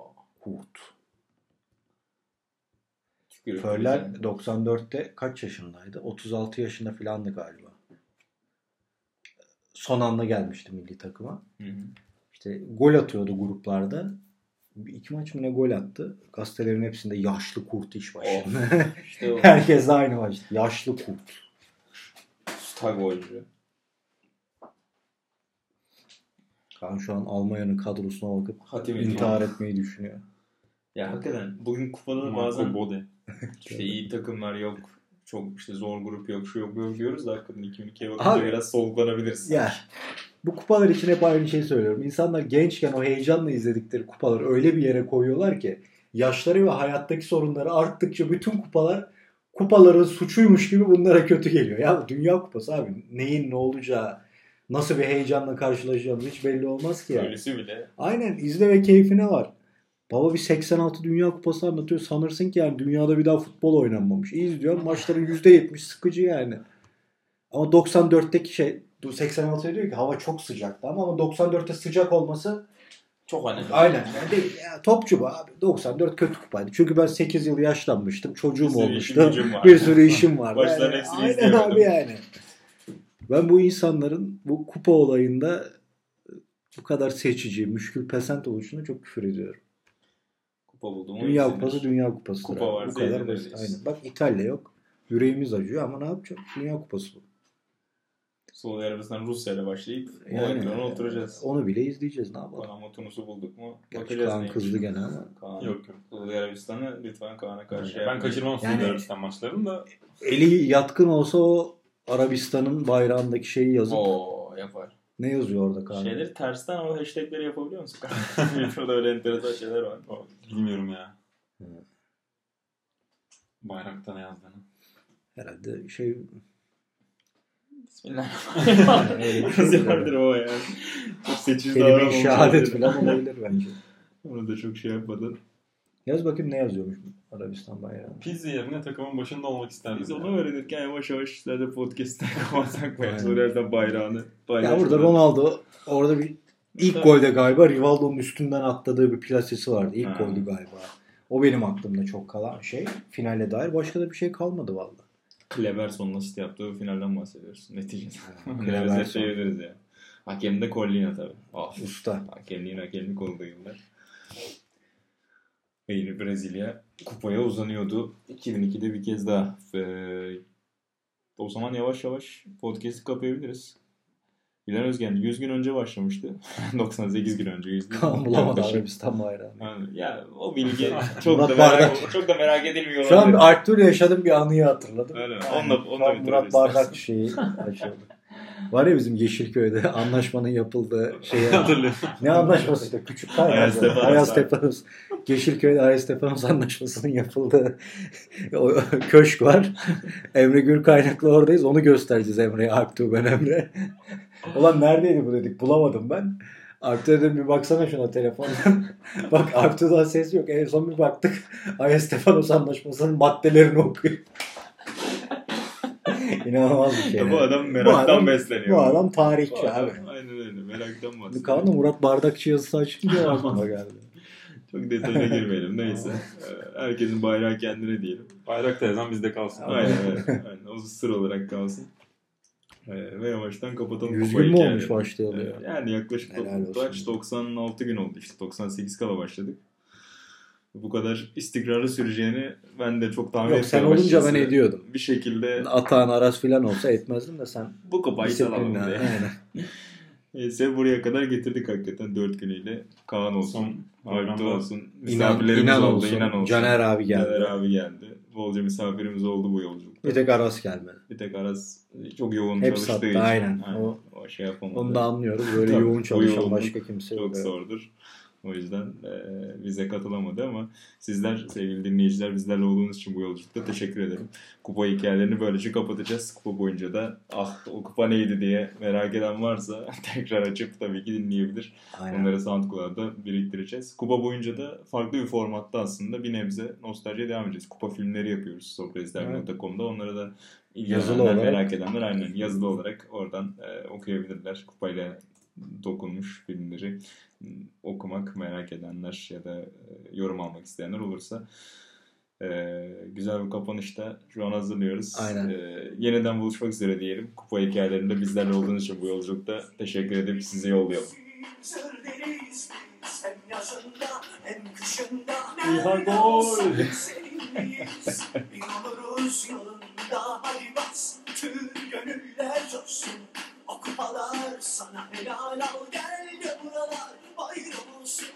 Föller güzel. 94'te kaç yaşındaydı? 36 yaşında falandı galiba. Son anda gelmişti milli takıma. Hı hı. İşte gol atıyordu gruplarda. Bir iki maç mı ne gol attı. Gazetelerin hepsinde yaşlı kurt iş başında. İşte o Herkes de aynı maçtı. Yaşlı kurt. usta golcü. Kaan şu an Almanya'nın kadrosuna bakıp Hatim intihar ediyor. etmeyi düşünüyor. Ya hakikaten bugün kupada bazen Bode. işte iyi takımlar yok. Çok işte zor grup yok, şu yok, yok diyoruz da hakikaten 2002'ye bakınca Abi- biraz soluklanabiliriz. Ya bu kupalar için hep aynı şeyi söylüyorum. İnsanlar gençken o heyecanla izledikleri kupaları öyle bir yere koyuyorlar ki yaşları ve hayattaki sorunları arttıkça bütün kupalar kupaların suçuymuş gibi bunlara kötü geliyor. Ya Dünya Kupası abi neyin ne olacağı nasıl bir heyecanla karşılaşacağımız hiç belli olmaz ki ya. Öylesi bile. Aynen izle ve keyfine var. Baba bir 86 Dünya Kupası anlatıyor. Sanırsın ki yani dünyada bir daha futbol oynanmamış. İyi izliyor. Maçların %70 sıkıcı yani. Ama 94'teki şey 86'ya diyor ki hava çok sıcaktı ama, ama 94'te sıcak olması Çok önemli. aynen yani değil. Ya, topçu bu abi. 94 kötü kupaydı. Çünkü ben 8 yıl yaşlanmıştım. Çocuğum Bir olmuştu. Bir sürü işim vardı. Başların Yani, hepsini aynen abi yani. Ben bu insanların bu kupa olayında bu kadar seçici, müşkül pesent oluşuna çok küfür ediyorum. Kupa buldum. Dünya izlenir. Kupası Dünya Kupası. Kupa varsa bu kadar basit. Aynen. Bak İtalya yok. Yüreğimiz acıyor ama ne yapacağım? Dünya Kupası bu. Suudi Arabistan Rusya ile başlayıp Yani, ekrana oturacağız. Onu bile izleyeceğiz. Ne yapalım? Panama Tunus'u bulduk mu? Gerçi Bakacağız Kaan kızdı gene ama. Kaan, Yok yok. Suudi Arabistan'ı lütfen Kaan'a karşı Ben yapmayın. kaçırmam Yani- Suudi Arabistan maçlarını da. Eli yatkın olsa o Arabistan'ın bayrağındaki şeyi yazıp Oo yapar. ne yazıyor orada Kaan? Şeyleri tersten o hashtagleri yapabiliyor musun? Metroda öyle enteresan şeyler var. O, bilmiyorum ya. Hı. Bayrakta ne yazdığını. Herhalde şey Bismillahirrahmanirrahim. o yani? Çok seçici kelime-i şehadet olabilir. falan olabilir bence. Onu da çok şey yapmadın. Yaz bakayım ne yazıyormuş Arabistan bayrağı. Pizzi yerine takımın başında olmak isterdim. Biz ya. onu öğrenirken yavaş yavaş sizler de podcast'te kapatsak mı? Yerden bayrağını Ya paylaşırlar. burada Ronaldo orada bir ilk Tabii. golde galiba Rivaldo'nun üstünden atladığı bir plasesi vardı. İlk Ha. goldü galiba. O benim aklımda çok kalan şey. Finale dair başka da bir şey kalmadı valla. Kleberson'un asist yaptığı finalden bahsediyoruz neticede. Kleberson. Kleberson. Özetleyebiliriz yani. Hakem de Collina tabii. Of. Usta. Hakemliğin hakemlik olduğu yıllar. Ve yine Brezilya kupaya uzanıyordu. 2002'de bir kez daha. Ee, o zaman yavaş yavaş podcast'i kapayabiliriz. Bilal Özgen 100 gün önce başlamıştı. 98 gün önce. 100 gün Kaan bulamadı. Arabistan bayrağını. Yani, ya o bilgi çok da merak, çok da merak edilmiyor. Şu an Artur yaşadığım bir anıyı hatırladım. Öyle mi? Yani Onunla- onunla Murat. Bardak şeyi açıldı. Var ya bizim Yeşilköy'de anlaşmanın yapıldığı. Hatırlıyorum. ne anlaşmasıydı? Küçük kaynak. Ayastefanos. Ayastefanos. Yeşilköy'de Ayastefanos anlaşmasının yapıldığı o köşk var. Emre Gül kaynaklı oradayız. Onu göstereceğiz Emre'ye. Aktu ben Emre. Ulan neredeydi bu dedik. Bulamadım ben. Aktu dedim bir baksana şuna telefondan. Bak Aktu'dan ses yok. En son bir baktık. Ayastefanos anlaşmasının maddelerini okuyor. İnanılmaz bir şey. Ya bu yani. adam meraktan adam- besleniyor. Bu adam Bu tarihçi adam- abi. Aynen öyle. Meraktan Bu bahsediyor. Kaan'la Murat Bardakçı yazısı açınca aklıma geldi. Çok detayına girmeyelim. Neyse. Herkesin bayrağı kendine diyelim. Bayrak teyzem bizde kalsın. Aynen öyle. Aynen. O sır olarak kalsın. Ee, ve yavaştan kapatalım. 100 kupayı gün mü yani. olmuş başlayalı Ee, ya? Yani yaklaşık kaç 96 gün oldu işte 98 kala başladık. Bu kadar istikrarlı süreceğini ben de çok tahmin Yok sen olunca ben ediyordum. Bir şekilde Atağın Aras filan olsa etmezdim de sen bu kupayı salalım disiplinle. diye. Aynen. Neyse buraya kadar getirdik hakikaten 4 günüyle. Kaan olsun, bayramda olsun, İnan, misafirlerimiz inan oldu, olsun. inan olsun. Caner abi geldi. Caner abi geldi. Bolca misafirimiz oldu bu yolculukta. Bir tek Aras gelmedi. Bir tek Aras çok yoğun Hep çalıştığı sattı, için. aynen. O- o şey yapamadı. Onu da anlıyoruz. Böyle Tabii, yoğun çalışan başka kimse yok. çok zordur. O yüzden e, bize katılamadı ama sizler sevgili dinleyiciler bizlerle olduğunuz için bu yolculukta teşekkür ederim. Kupa hikayelerini böylece kapatacağız. Kupa boyunca da ah o kupa neydi diye merak eden varsa tekrar açıp tabii ki dinleyebilir. Aynen. Onları SoundCloud'da biriktireceğiz. Kupa boyunca da farklı bir formatta aslında bir nebze nostaljiye devam edeceğiz. Kupa filmleri yapıyoruz sokratisler.com'da. Onlara da Yazılı olarak. merak edenler aynen yazılı olarak oradan e, okuyabilirler. Kupayla dokunmuş filmleri okumak merak edenler ya da e, yorum almak isteyenler olursa e, güzel bir kapanışta şu an hazırlıyoruz. Aynen. E, yeniden buluşmak üzere diyelim. Kupa hikayelerinde bizlerle olduğunuz için bu yolculukta teşekkür edip size yollayalım. Nerede gol. oluruz yolunda hadi bas. Tüm gönüller coşsun. O kupalar sana helal al gel de buralar bayram olsun.